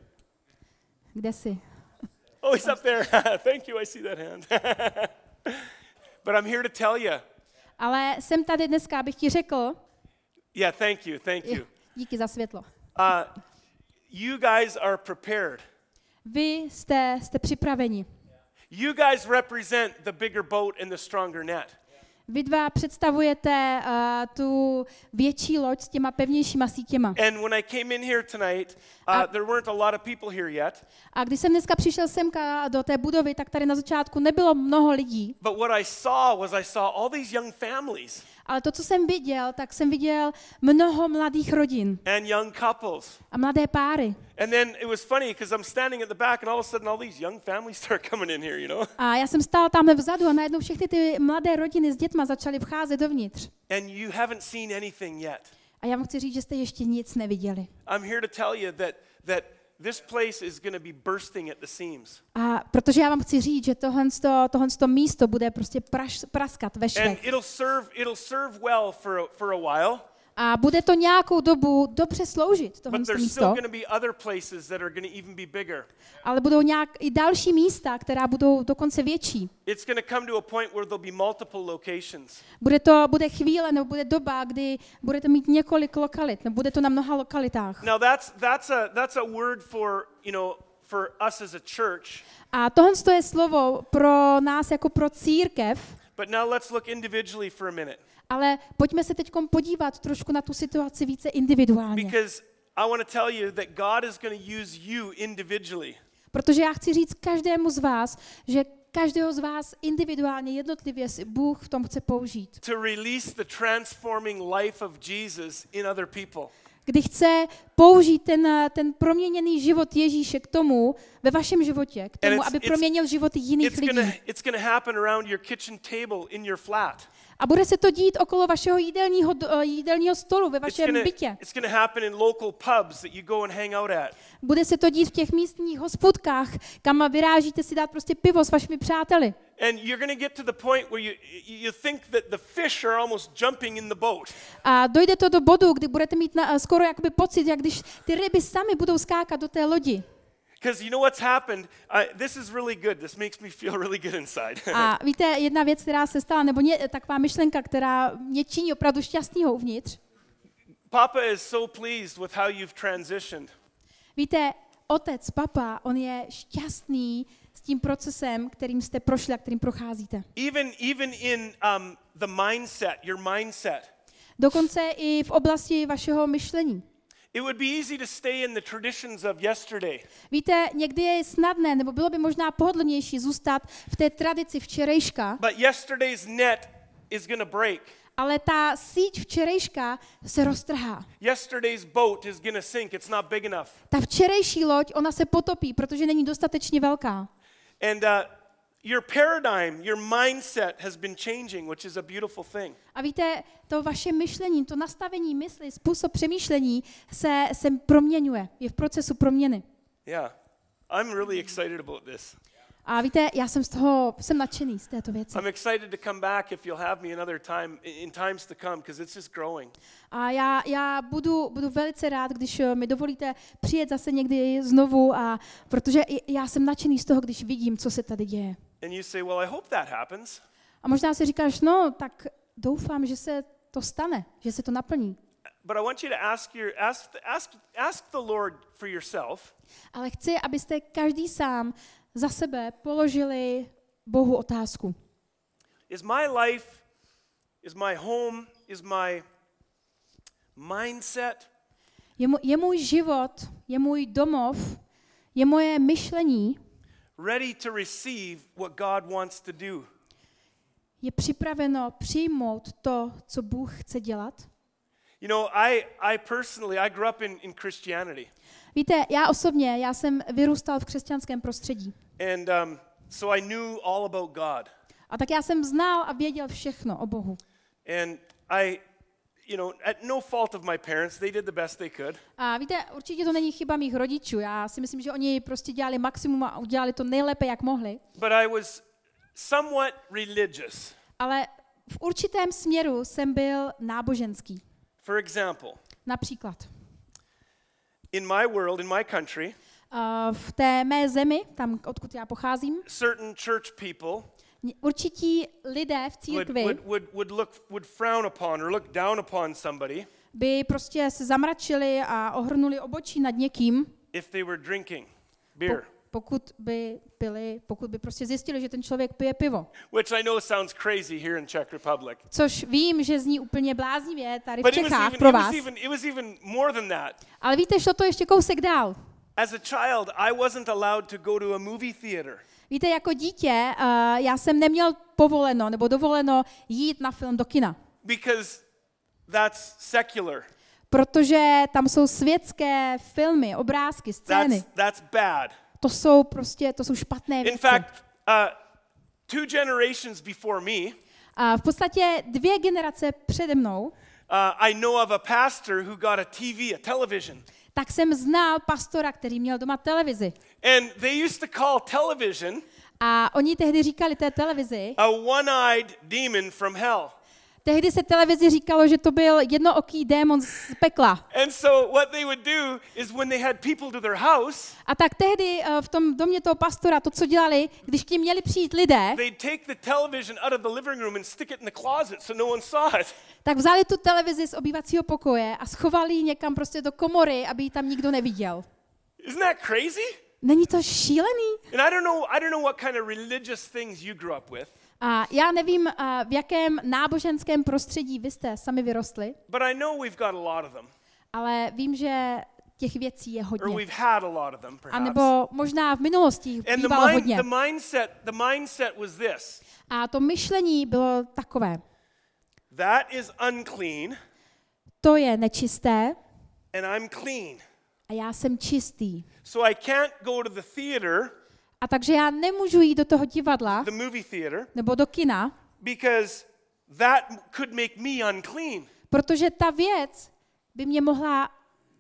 kde jsi? Oh, he's up there. Thank you. I see that hand. but I'm here to tell you. Ale jsem tady dneska, abych ti řekl, Yeah, thank you. Thank you. díky za světlo. Uh, you guys are prepared. Vy jste, jste připraveni. You guys represent the bigger boat and the stronger net. Vy dva představujete uh, tu větší loď s těma pevnějšíma sítěma. And when I came in here tonight, uh, Uh, there weren't a lot of people here yet. A když jsem dneska přišel semka do té budovy, tak tady na začátku nebylo mnoho lidí, But what I saw was I saw all these young families ale to, co jsem viděl, tak jsem viděl mnoho mladých rodin and young couples. a mladé páry. And then it was funny because I'm standing at the back, and all of a sudden, all these young families start coming in here, you know? A já jsem stál tam vzadu a najednou všechny ty mladé rodiny s dětma začaly vcházet dovnitř. And you haven't seen anything yet. A já vám chci říct, že jste ještě nic neviděli. I'm here to tell you that, that this place is going to be bursting at the seams. A protože já vám chci říct, že tohle, tohle místo bude prostě praš, praskat ve And it'll serve, it'll serve well for a, for a while, A bude to nějakou dobu dobře sloužit, tohle místo, ale budou nějak i další místa, která budou dokonce větší. Bude to bude chvíle nebo bude doba, kdy budete mít několik lokalit, nebo bude to na mnoha lokalitách. Now that's that's a that's a word for, you know, for us as a church. A tohle je slovo pro nás jako pro církev, But now let's look individually for a minute. Ale pojďme se teď podívat trošku na tu situaci více individuálně. Because I want to tell you that God is going to use you individually Protože já chci říct každému z vás, že každého z vás individuálně, jednotlivě si Bůh v tom chce použít. to release the transforming life of Jesus in other people. Kdy chce použít ten, ten proměněný život Ježíše k tomu, ve vašem životě, k tomu, aby proměnil životy jiných lidí. A bude se to dít okolo vašeho jídelního, eh, jídelního stolu ve vašem going bytě. Bude se to dít v těch místních hospodkách, kam vyrážíte si dát prostě pivo s vašimi přáteli. And you're going to get to the point where you you think that the fish are almost jumping in the boat. A dojde to do bodu, kdy budete mít na, skoro jakoby pocit, jak když ty ryby sami budou skákat do té lodi. Because you know what's happened? I, this is really good. This makes me feel really good inside. A víte, jedna věc, která se stala, nebo ně, taková myšlenka, která mě činí opravdu šťastnýho uvnitř. Papa is so pleased with how you've transitioned. Víte, otec, papa, on je šťastný s tím procesem, kterým jste prošli a kterým procházíte. Even, even in um, the mindset, your mindset. Dokonce i v oblasti vašeho myšlení. It would be easy to stay in the traditions of yesterday. Víte, někdy je snadné, nebo bylo by možná pohodlnější zůstat v té tradici včerejška, But yesterday's net is going to break. ale ta síť včerejška se roztrhá. Yesterday's boat is going to sink. It's not big enough. Ta včerejší loď, ona se potopí, protože není dostatečně velká. And uh, your paradigm, your mindset has been changing, which is a beautiful thing. A víte, to vaše myšlení, to nastavení mysli, způsob přemýšlení se, se proměňuje, je v procesu proměny. Yeah. I'm really excited about this. A víte, já jsem z toho, jsem nadšený z této věci. I'm excited to come back if you'll have me another time in times to come because it's just growing. A já, já budu, budu velice rád, když eh, mi dovolíte přijet zase někdy znovu, a, protože já jsem nadšený z toho, když vidím, co se tady děje. And you say, well, I hope that happens. A možná si říkáš, no, tak doufám, že se to stane, že se to naplní. But I want you to ask your ask ask ask the Lord for yourself. Ale chci, abyste každý sám za sebe položili Bohu otázku. Is my life, is my home, is my mindset, Je, mu, je můj život, je můj domov, je moje myšlení, ready to receive what God wants to do? je připraveno přijmout to, co Bůh chce dělat? You know, I, I personally, I grew up in, in Christianity. Víte, já osobně, já jsem vyrůstal v křesťanském prostředí. And um, so I knew all about God. A tak já jsem znal a věděl všechno o Bohu. And I, you know, at no fault of my parents, they did the best they could. A víte, určitě to není chyba mých rodičů. Já si myslím, že oni prostě dělali maximum a udělali to nejlépe, jak mohli. But I was somewhat religious. Ale v určitém směru jsem byl náboženský. For example, Například in my world, in my country, uh, v té mé zemi, tam, odkud já pocházím, certain church people Určití lidé v církvi would, would, would, look, would frown upon or look down upon somebody by prostě se zamračili a ohrnuli obočí nad někým, if they were drinking po, beer, pokud by pili, pokud by prostě zjistili, že ten člověk pije pivo. which I know sounds crazy here in Czech Republic. Což vím, že zní úplně bláznivě tady v Čechách pro vás. even, it was even more than that. Ale víte, šlo to ještě kousek dál. As a child, I wasn't allowed to go to a movie theater. Víte, jako dítě uh, já jsem neměl povoleno nebo dovoleno jít na film do kina, because that's secular. protože tam jsou světské filmy, obrázky, scény. That's, that's bad. To jsou prostě, to jsou špatné In věci. fact, uh, two generations before me, A v podstatě dvě generace přede mnou, uh, I know of a pastor who got a TV, a television. Tak jsem znal pastora, který měl doma televizi. And they used to call television A oni tehdy říkali té televizi, a one eyed demon from hell. Tehdy se televizi říkalo, že to byl jednooký démon z pekla. And so, what they would do is when they had people to their house, A tak tehdy eh, v tom domě toho pastora to, co dělali, když k ním měli přijít lidé, they'd take the television out of the living room and stick it in the closet so no one saw it. tak vzali tu televizi z obývacího pokoje a schovali ji někam prostě do komory, aby ji tam nikdo neviděl. Isn't that crazy? Není to šílený? And I don't know, I don't know what kind of religious things you grew up with, A já nevím, a v jakém náboženském prostředí vy jste sami vyrostli, but I know we've got a lot of them, ale vím, že těch věcí je or hodně. we've had a lot of them, A nebo možná v minulosti jich And the, bývalo mind, hodně. the mindset, the mindset was this: A to myšlení bylo takové. that is unclean, To je nečisté and I'm clean. a já jsem čistý. So I can't go to the theater, A takže já nemůžu jít do toho divadla the movie theater, nebo do kina, because that could make me unclean. protože ta věc by mě mohla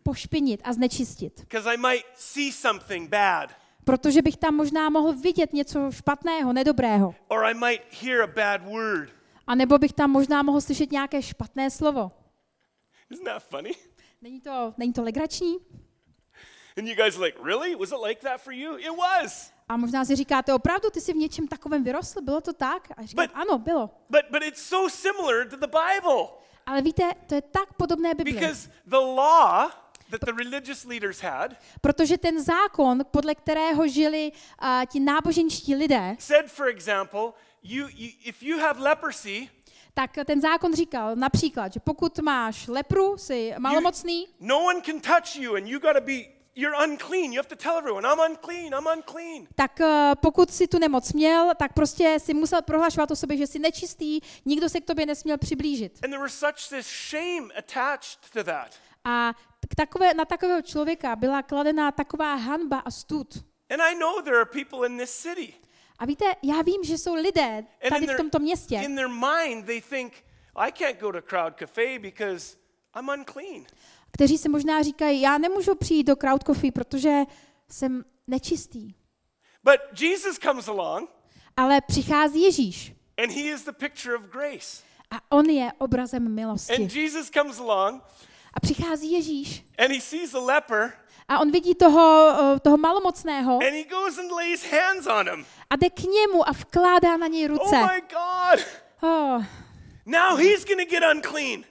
pošpinit a znečistit. I might see something bad, Protože bych tam možná mohl vidět něco špatného, nedobrého. or I might hear a bad word. A nebo bych tam možná mohl slyšet nějaké špatné slovo. Isn't that funny? Není to, není to legrační? And you guys are like, really? Was it like that for you? It was. A možná si říkáte, opravdu ty jsi v něčem takovém vyrostl? Bylo to tak? A říkám, But- ano, bylo. But but it's so similar to the Bible. Ale víte, to je tak podobné Bibli. Because the law that the religious leaders had Protože ten zákon, podle kterého žili uh, ti náboženští lidé, said, for example, you, you if you have leprosy, tak ten zákon říkal například, že pokud máš lepru, jsi malomocný, no one can touch you and you got to be you're unclean. You have to tell everyone, I'm unclean, I'm unclean. tak uh, pokud si tu nemoc měl, tak prostě si musel prohlašovat o sobě, že jsi nečistý, nikdo se k tobě nesměl přiblížit. And there was such this shame attached to that. A k takové, na takového člověka byla kladená taková hanba a stud. And I know there are people in this city. A víte, já vím, že jsou lidé tady in v their, tomto městě, in their mind, they think, I can't go to Crowd Cafe because I'm unclean. Kteří se možná říkají, já nemůžu přijít do crowd coffee, protože jsem nečistý. But Jesus comes along, Ale přichází Ježíš and he is the picture of grace. a on je obrazem milosti. And Jesus comes along, A přichází Ježíš and he sees a leper, a on vidí toho, eh, toho malomocného and he goes and lays hands on him. a jde k němu a vkládá na něj Oh ruce. my God! Oh, Now he's to get unclean.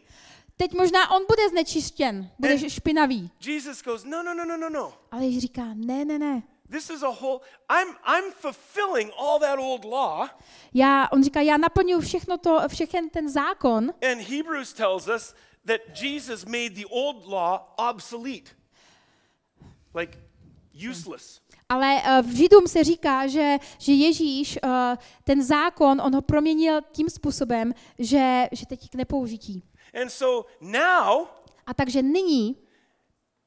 Teď možná on bude znečištěn, bude And- špinavý. Jesus goes, No, no, no, no, no, no. Ale Ježíš říká, ne, ne, ne. This is a whole, I'm, I'm fulfilling all that old law. Já, on říká, já naplňuji všechno to, všechen ten zákon And Hebrews tells us that Jesus made the old law obsolete, like useless. Ale eh, v Židům se říká, že, že Ježíš eh, ten zákon, on ho proměnil tím způsobem, že, že teď k nepoužití. And so now A takže nyní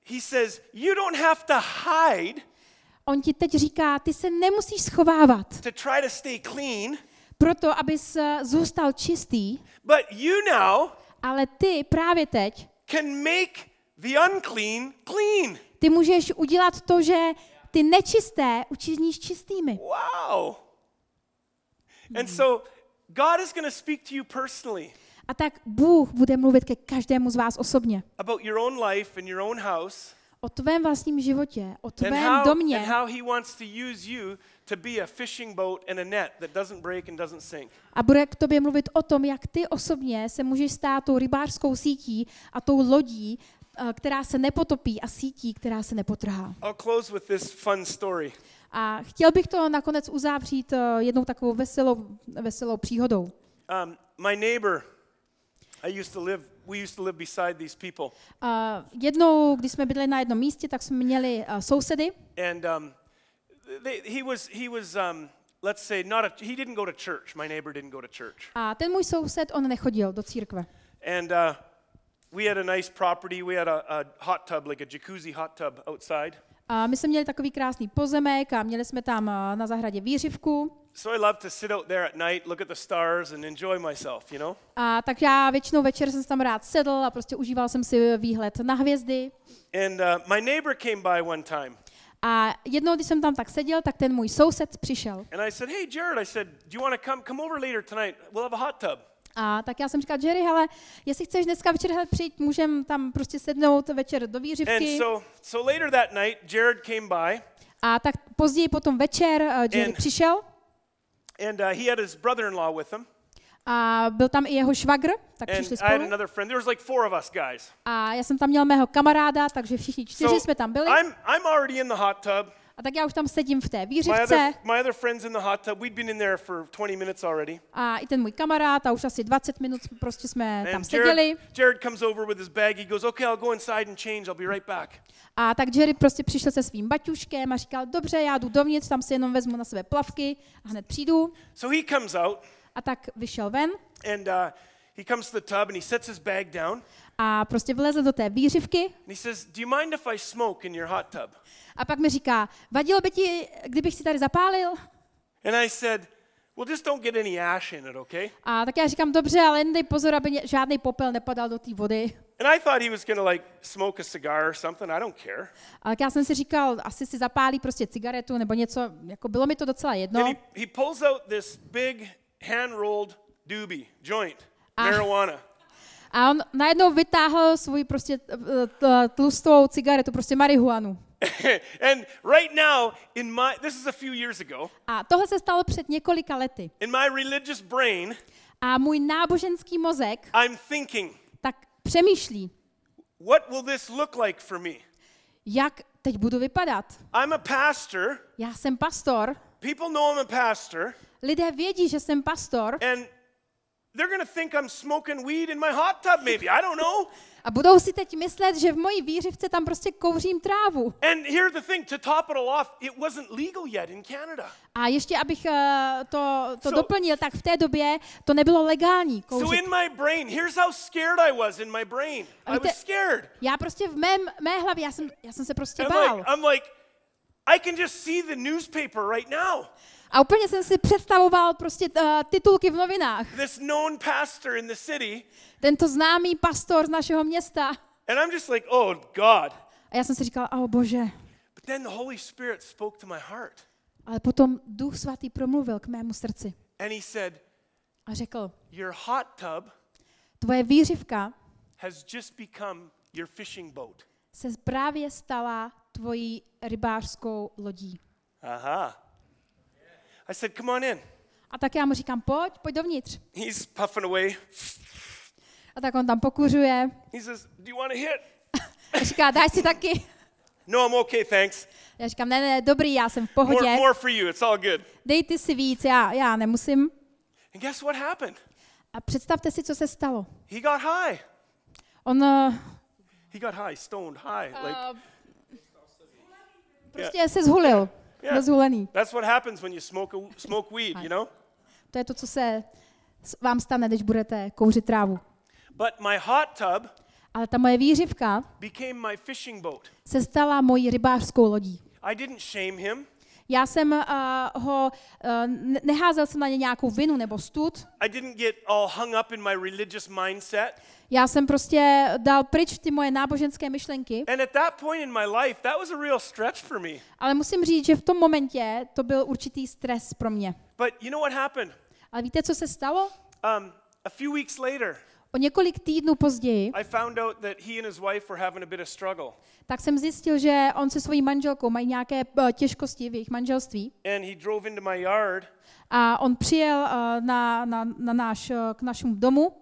he says, You don't have to hide on ti teď říká, ty se nemusíš schovávat to try to stay clean, proto, abys eh, zůstal čistý, but you now ale ty právě teď, can make the unclean clean. ty můžeš udělat to, že ty nečisté učiníš čistými. Wow. And so God is going to speak to you personally A tak Bůh bude mluvit ke každému z vás osobně. about your own life and your own house O tvém vlastním životě, o tvém how, and domě how he wants to use you to be a fishing boat and a net that doesn't break and doesn't sink. a bude k tobě mluvit o tom, jak ty osobně se můžeš stát tou rybářskou sítí a tou lodí, eh, která se nepotopí a sítí, která se nepotrhá. I'll close with this fun story. A chtěl bych to nakonec uzavřít eh, jednou takovou veselou, veselou příhodou. Um, my neighbor, I used to live, we used to live beside these people. Uh, jednou, když jsme bydleli na jednom místě, tak jsme měli uh, sousedy And um, they, he was, he was um, let's say, not a, he didn't go to church. My neighbor didn't go to church. a ten můj soused, on nechodil do církve. And uh, we had a nice property. We had a, a hot tub, like a jacuzzi hot tub outside. A my jsme měli takový krásný pozemek a měli jsme tam uh, na zahradě výřivku. So I love to sit out there at night, look at the stars, and enjoy myself, you know? A tak já většinou večer jsem se tam rád sedl a prostě užíval jsem si výhled na hvězdy. And uh, my neighbor came by one time. A jednou, když jsem tam tak seděl, tak ten můj soused přišel. And I said, Hey, Jared, I said, Do you want to come? Come over later tonight. We'll have a hot tub. A tak já jsem říkal, Jerry, hele, jestli chceš dneska večer hele, přijít, můžeme tam prostě sednout večer do And výřivky. so, so later that night, Jared came by, A tak později potom večer uh, Jerry And- přišel and uh, he had his brother in law with him. a byl tam i jeho švagr, tak And přišli spolu. friend. There was like four of us guys. A já jsem tam měl mého kamaráda, takže všichni čtyři jsme tam byli. I'm, I'm already in the hot tub. A tak já už tam sedím v té My výřivce other, my other in the hot tub, we'd been in there for 20 minutes already. a i ten můj kamarád a už asi 20 minut prostě jsme tam And seděli. Jared, Jared comes over with his bag. He goes, Okay, I'll go inside and change. I'll be right back. A tak Jerry prostě přišel se svým baťuškem a říkal, dobře, já jdu dovnitř, tam si jenom vezmu na sebe plavky a hned přijdu. So he comes out A tak vyšel ven and uh, he comes to the tub and he sets his bag down. A prostě vlezl do té výřivky And he says, Do you mind if I smoke in your hot tub? a pak mi říká, vadilo by ti, kdybych si tady zapálil? And I said, Well, just don't get any ash in it, okay? A tak já říkám, dobře, ale jen dej pozor, aby žádný popel nepadal do té vody. And I thought he was going to like smoke a cigar or something. I don't care. A tak já jsem si říkal, asi si zapálí prostě cigaretu nebo něco, jako bylo mi to docela jedno. he, he pulls out this big hand rolled doobie, joint, Ah. marijuana. A on najednou vytáhl svůj prostě eh, t- tlustou cigaretu, prostě marihuanu. and right now, in my, this is a few years ago, A tohle se stalo před několika lety. in my religious brain, A můj náboženský mozek I'm thinking, tak přemýšlí, what will this look like for me? jak teď budu vypadat. I'm a pastor. Já jsem pastor, People know I'm a pastor. lidé vědí, že jsem pastor And they're going to think I'm smoking weed in my hot tub, maybe. I don't know. a budou si teď myslet, že v mojí výřivce tam prostě kouřím trávu. And here's the thing to top it all off, it wasn't legal yet in Canada. A ještě abych eh, to, to So- doplnil, tak v té době to nebylo legální So kouřit. in my brain, here's how scared I was in my brain. I víte- was scared. Já prostě v mém, mé hlavě, já jsem, já jsem se prostě I'm bál. like, I'm like, I can just see the newspaper right now. A úplně jsem si představoval prostě uh, titulky v novinách. This known pastor in the city, Tento známý pastor z našeho města. and I'm just like, oh God. A já jsem si říkal, oh bože. But then the Holy Spirit spoke to my heart, Ale potom Duch Svatý promluvil k mému srdci and He said, a řekl, Your hot tub tvoje výřivka has just become your fishing boat. se právě stala tvojí rybářskou lodí. Aha. I said, Come on in. A tak já mu říkám, pojď, pojď dovnitř. He's puffing away. A tak on tam pokuřuje. He says, Do you want a hit? A říká, daj si taky. No, I'm okay, thanks. Já říkám, ne, ne, dobrý, já jsem v More, pohodě. more for you. It's all good. Dej ty si víc, já, já nemusím. And guess what happened? A představte si, co se stalo. He got high. On uh, He got high, stoned high. Like prostě se zhulil. Yeah. Byl zhulený. that's what happens when you smoke a, smoke weed, you know? To je to, co se vám stane, když budete kouřit trávu. But my hot tub Ale ta moje výřivka became my fishing boat. se stala mojí rybářskou lodí. I didn't shame him. Já jsem uh, ho, uh, ne- neházel jsem na ně nějakou vinu nebo stud. I didn't get all hung up in my religious mindset. Já jsem prostě dal pryč ty moje náboženské myšlenky, And at that point in my life, that was a real stretch for me. ale musím říct, že v tom momentě to byl určitý stres pro mě. But you know what happened? Ale víte, co se stalo? Um, a few weeks later, O několik týdnů později, I found out that he and his wife were having a bit of struggle. tak jsem zjistil, že on se svojí manželkou mají nějaké uh, těžkosti v jejich manželství. A on přijel uh, na, na, na náš, uh, k našemu domu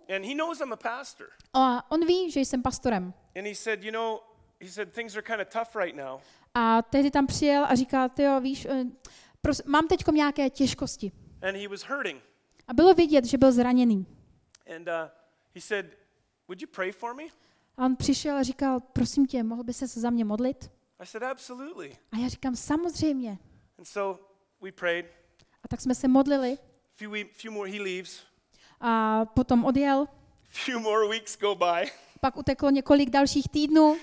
a pastor. a on ví, že jsem pastorem. A tehdy tam přijel a říkal, ty jo, víš, pros, mám teď nějaké těžkosti. A bylo vidět, že byl zraněný. And uh, he said, Would you pray for me? A on přišel a říkal, prosím tě, mohl by se za mě modlit? I said, Absolutely. A já říkám, samozřejmě. And so we prayed. A tak jsme se modlili Few, few more, he leaves. a potom odjel. Few more weeks go by. Pak uteklo několik dalších týdnů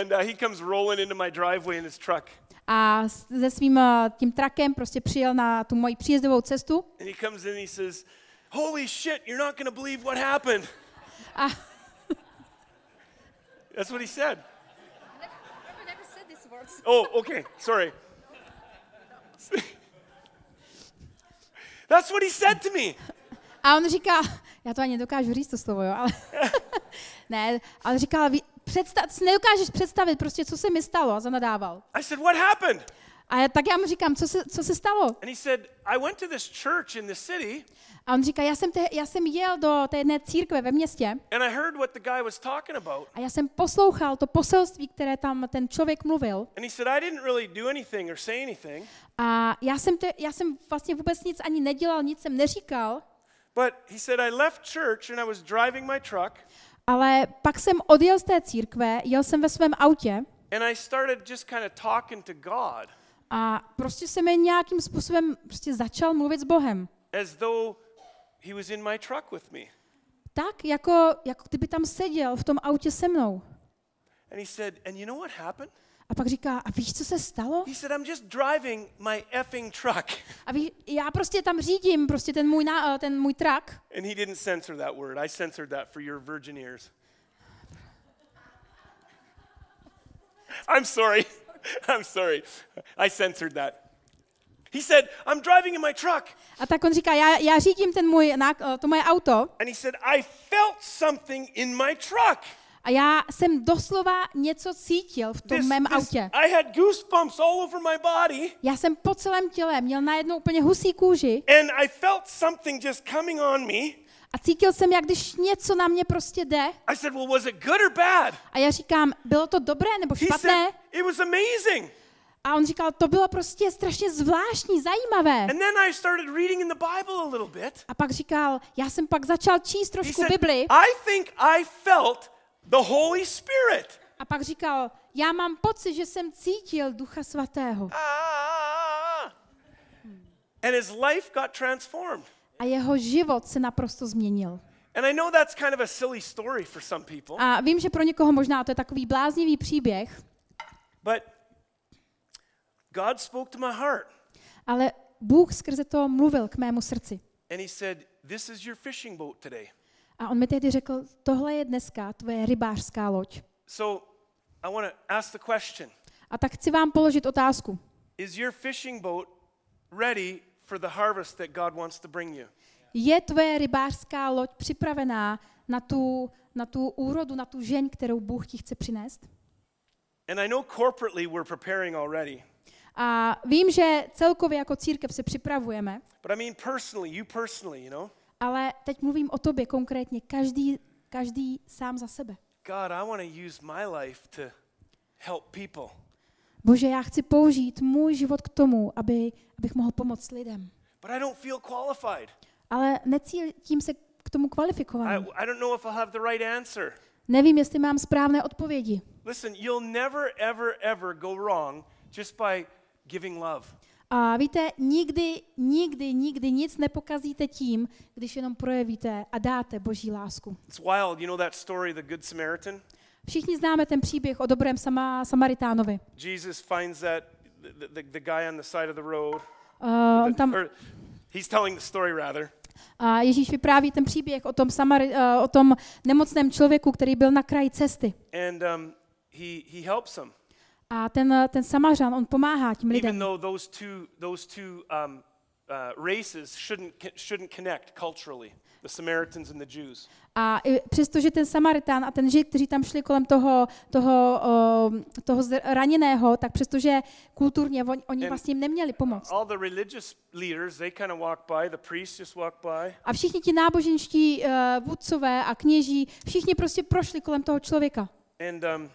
And uh, he comes rolling into my driveway in his truck. a se svým uh, tím trakem prostě přijel na tu moji příjezdovou cestu And he comes in and he says, Holy shit, you're not going to believe what happened. A That's what he said. Oh, okay, sorry. That's what he said to me. A on říká, já to ani dokážu říct to slovo, jo, ale ne, ale říkal, ví- představ, si nedokážeš představit prostě, co se mi stalo a zanadával. I said, What happened? A já, tak já mu říkám, co se, co se stalo? And he said, I went to this church in the city A on říká, já jsem, te, já jsem jel do té jedné církve ve městě and I heard what the guy was talking about. a já jsem poslouchal to poselství, které tam ten člověk mluvil. And he said, I didn't really do anything or say anything, A já jsem, te, já jsem vlastně vůbec nic ani nedělal, nic jsem neříkal, but he said, I left church and I was driving my truck ale pak jsem odjel z té církve, jel jsem ve svém autě and I started just kind of talking to God a prostě jsem jen nějakým způsobem prostě začal mluvit s Bohem. as though he was in my truck with me. Tak, jako, jako kdyby tam seděl v tom autě se mnou. And he said, And you know what happened? A pak říká, a víš, co se stalo? He said, I'm just driving my effing truck. A víš, já prostě tam řídím prostě ten můj, ná- eh, ten můj trak. And he didn't censor that word. I censored that for your virgin ears. I'm sorry. I'm sorry. I censored that. He said, I'm driving in my truck. A tak on říká, já, já řídím ten můj, eh, to moje auto And he said, I felt something in my truck. a já jsem doslova něco cítil v tom mém autě. I had goosebumps all over my body. Já jsem po celém těle měl najednou úplně husí kůži And I felt something just coming on me. A cítil jsem, jak když něco na mě prostě jde. I said, Well, was it good or bad? A já říkám, bylo to dobré nebo He špatné? said, It was amazing. A on říkal, to bylo prostě strašně zvláštní, zajímavé. And then I started reading in the Bible a little bit. A pak říkal, já jsem pak začal číst He trošku said, Bibli I think I felt the Holy Spirit. a pak říkal, já mám pocit, že jsem cítil Ducha Svatého. Ah. And his life got transformed. A jeho život se naprosto změnil. And I know that's kind of a silly story for some people, A vím, že pro někoho možná to je takový bláznivý příběh, but God spoke to my heart ale Bůh skrze to mluvil k mému srdci. and he said, This is your fishing boat today. A on mi tehdy řekl, tohle je dneska tvoje rybářská loď. So I want to ask the question A tak chci vám položit otázku. Is your fishing boat ready for the harvest that God wants to bring you? Je tvoje rybářská loď připravená na tu, na tu úrodu, na tu žeň, kterou Bůh ti chce přinést? And I know corporately we're preparing already, A vím, že celkově jako církev se připravujeme, but I mean personally, you personally, you know? ale teď mluvím o tobě konkrétně, každý, každý sám za sebe. God, I want to use my life to help people. Bože, já chci použít můj život k tomu, aby, abych mohl pomoct lidem. But I don't feel qualified. Ale necítím se k tomu I, kvalifikovaný. I don't know if I'll have the right answer. Nevím, jestli mám správné odpovědi. Listen, you'll never, ever, ever go wrong just by giving love. A víte, nikdy, nikdy, nikdy nic nepokazíte tím, když jenom projevíte a dáte boží lásku. It's wild. You know that story, the Good Samaritan? Všichni známe ten příběh o dobrém sama, Samaritánovi. Jesus finds that, the, the, the guy on the side of the road. Uh, on tam, or he's telling the story, rather. a Ježíš vypráví ten příběh o tom, Samari, uh, o tom nemocném člověku, který byl na kraji cesty. And um, he, he helps him. A ten, ten Samařan, on pomáhá tím Even lidem. though those two, those two um, uh, races shouldn't, shouldn't connect culturally, the Samaritans and the Jews. A přestože ten Samaritán a ten Žid, kteří tam šli kolem toho, toho, o, toho raněného, tak přestože kulturně oni, oni And- vlastně jim neměli pomoct. All the religious leaders, they kind of walk by, the priests just walk by. A všichni ti náboženští uh, vůdcové a kněží, všichni prostě prošli kolem toho člověka. And, um,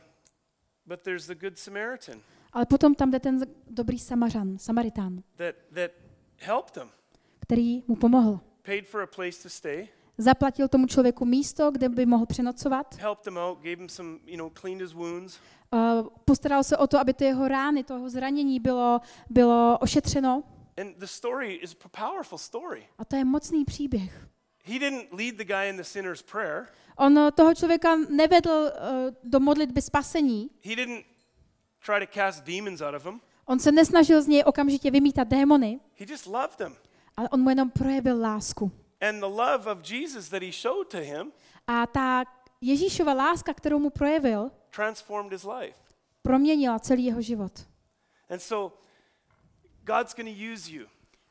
but there's the Good Samaritan Ale potom tam jde ten dobrý Samařan, Samaritán, that, that helped him, který mu pomohl. Paid for a place to stay, Zaplatil tomu člověku místo, kde by mohl přenocovat. helped him out, gave him some, you know, cleaned his wounds. Uh, postaral se o to, aby ty jeho rány, toho zranění bylo, bylo ošetřeno. And the story is a powerful story. A to je mocný příběh. He didn't lead the guy in the sinner's prayer. On uh, toho člověka nevedl uh, do modlitby spasení. He didn't try to cast demons out of him. On se nesnažil z něj okamžitě vymítat démony, He just loved him. Ale on mu jenom projevil lásku. And the love of Jesus that he showed to him A ta Ježíšova láska, kterou mu projevil, transformed his life. proměnila celý jeho život. And so God's going to use you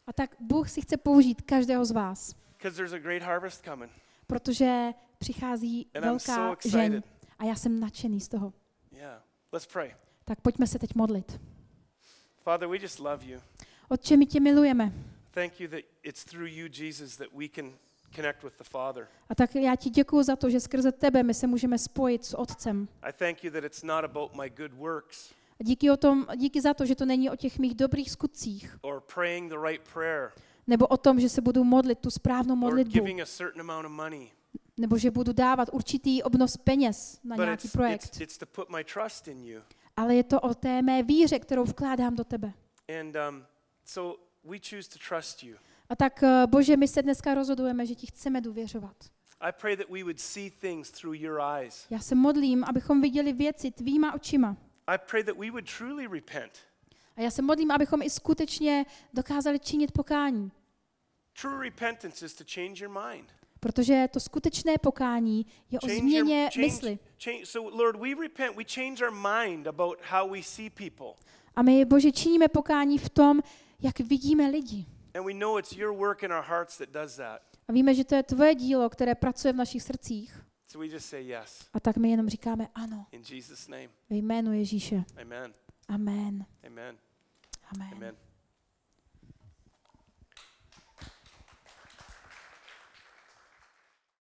A tak Bůh si chce použít každého z vás, because there's a great harvest coming. protože přichází And I'm velká so excited. žeň. A já jsem nadšený z toho. Yeah. Let's pray. Tak pojďme se teď modlit. Father, we just love you. Otče, my tě milujeme. Thank you that it's through you, Jesus, that we can connect with the Father. A tak já ti děkuji za to, že skrze tebe my se můžeme spojit s Otcem. I thank you that it's not about my good works A díky, o tom, díky za to, že to není o těch mých dobrých skutcích, or praying the right prayer nebo o tom, že se budu modlit tu správnou or modlitbu, giving a certain amount of money. nebo že budu dávat určitý obnos peněz na But nějaký it's, projekt. it's, it's to put my trust in you. Ale je to o té mé víře, kterou vkládám do tebe. And um, so we choose to trust you. A tak, eh, Bože, my se dneska rozhodujeme, že ti chceme důvěřovat. I pray that we would see things through your eyes. Já se modlím, abychom viděli věci tvýma očima. I pray that we would truly repent. A já se modlím, abychom i skutečně dokázali činit pokání. True repentance is to change your mind. Protože to skutečné pokání je o změně mysli. A my, Bože, činíme pokání v tom, jak vidíme lidi. And we know it's your work in our hearts that does that. A víme, že to je tvoje dílo, které pracuje v našich srdcích. So we just say yes. A tak my jenom říkáme ano, In Jesus' name. ve jménu Ježíše. Amen. Amen. Amen. Amen. Amen.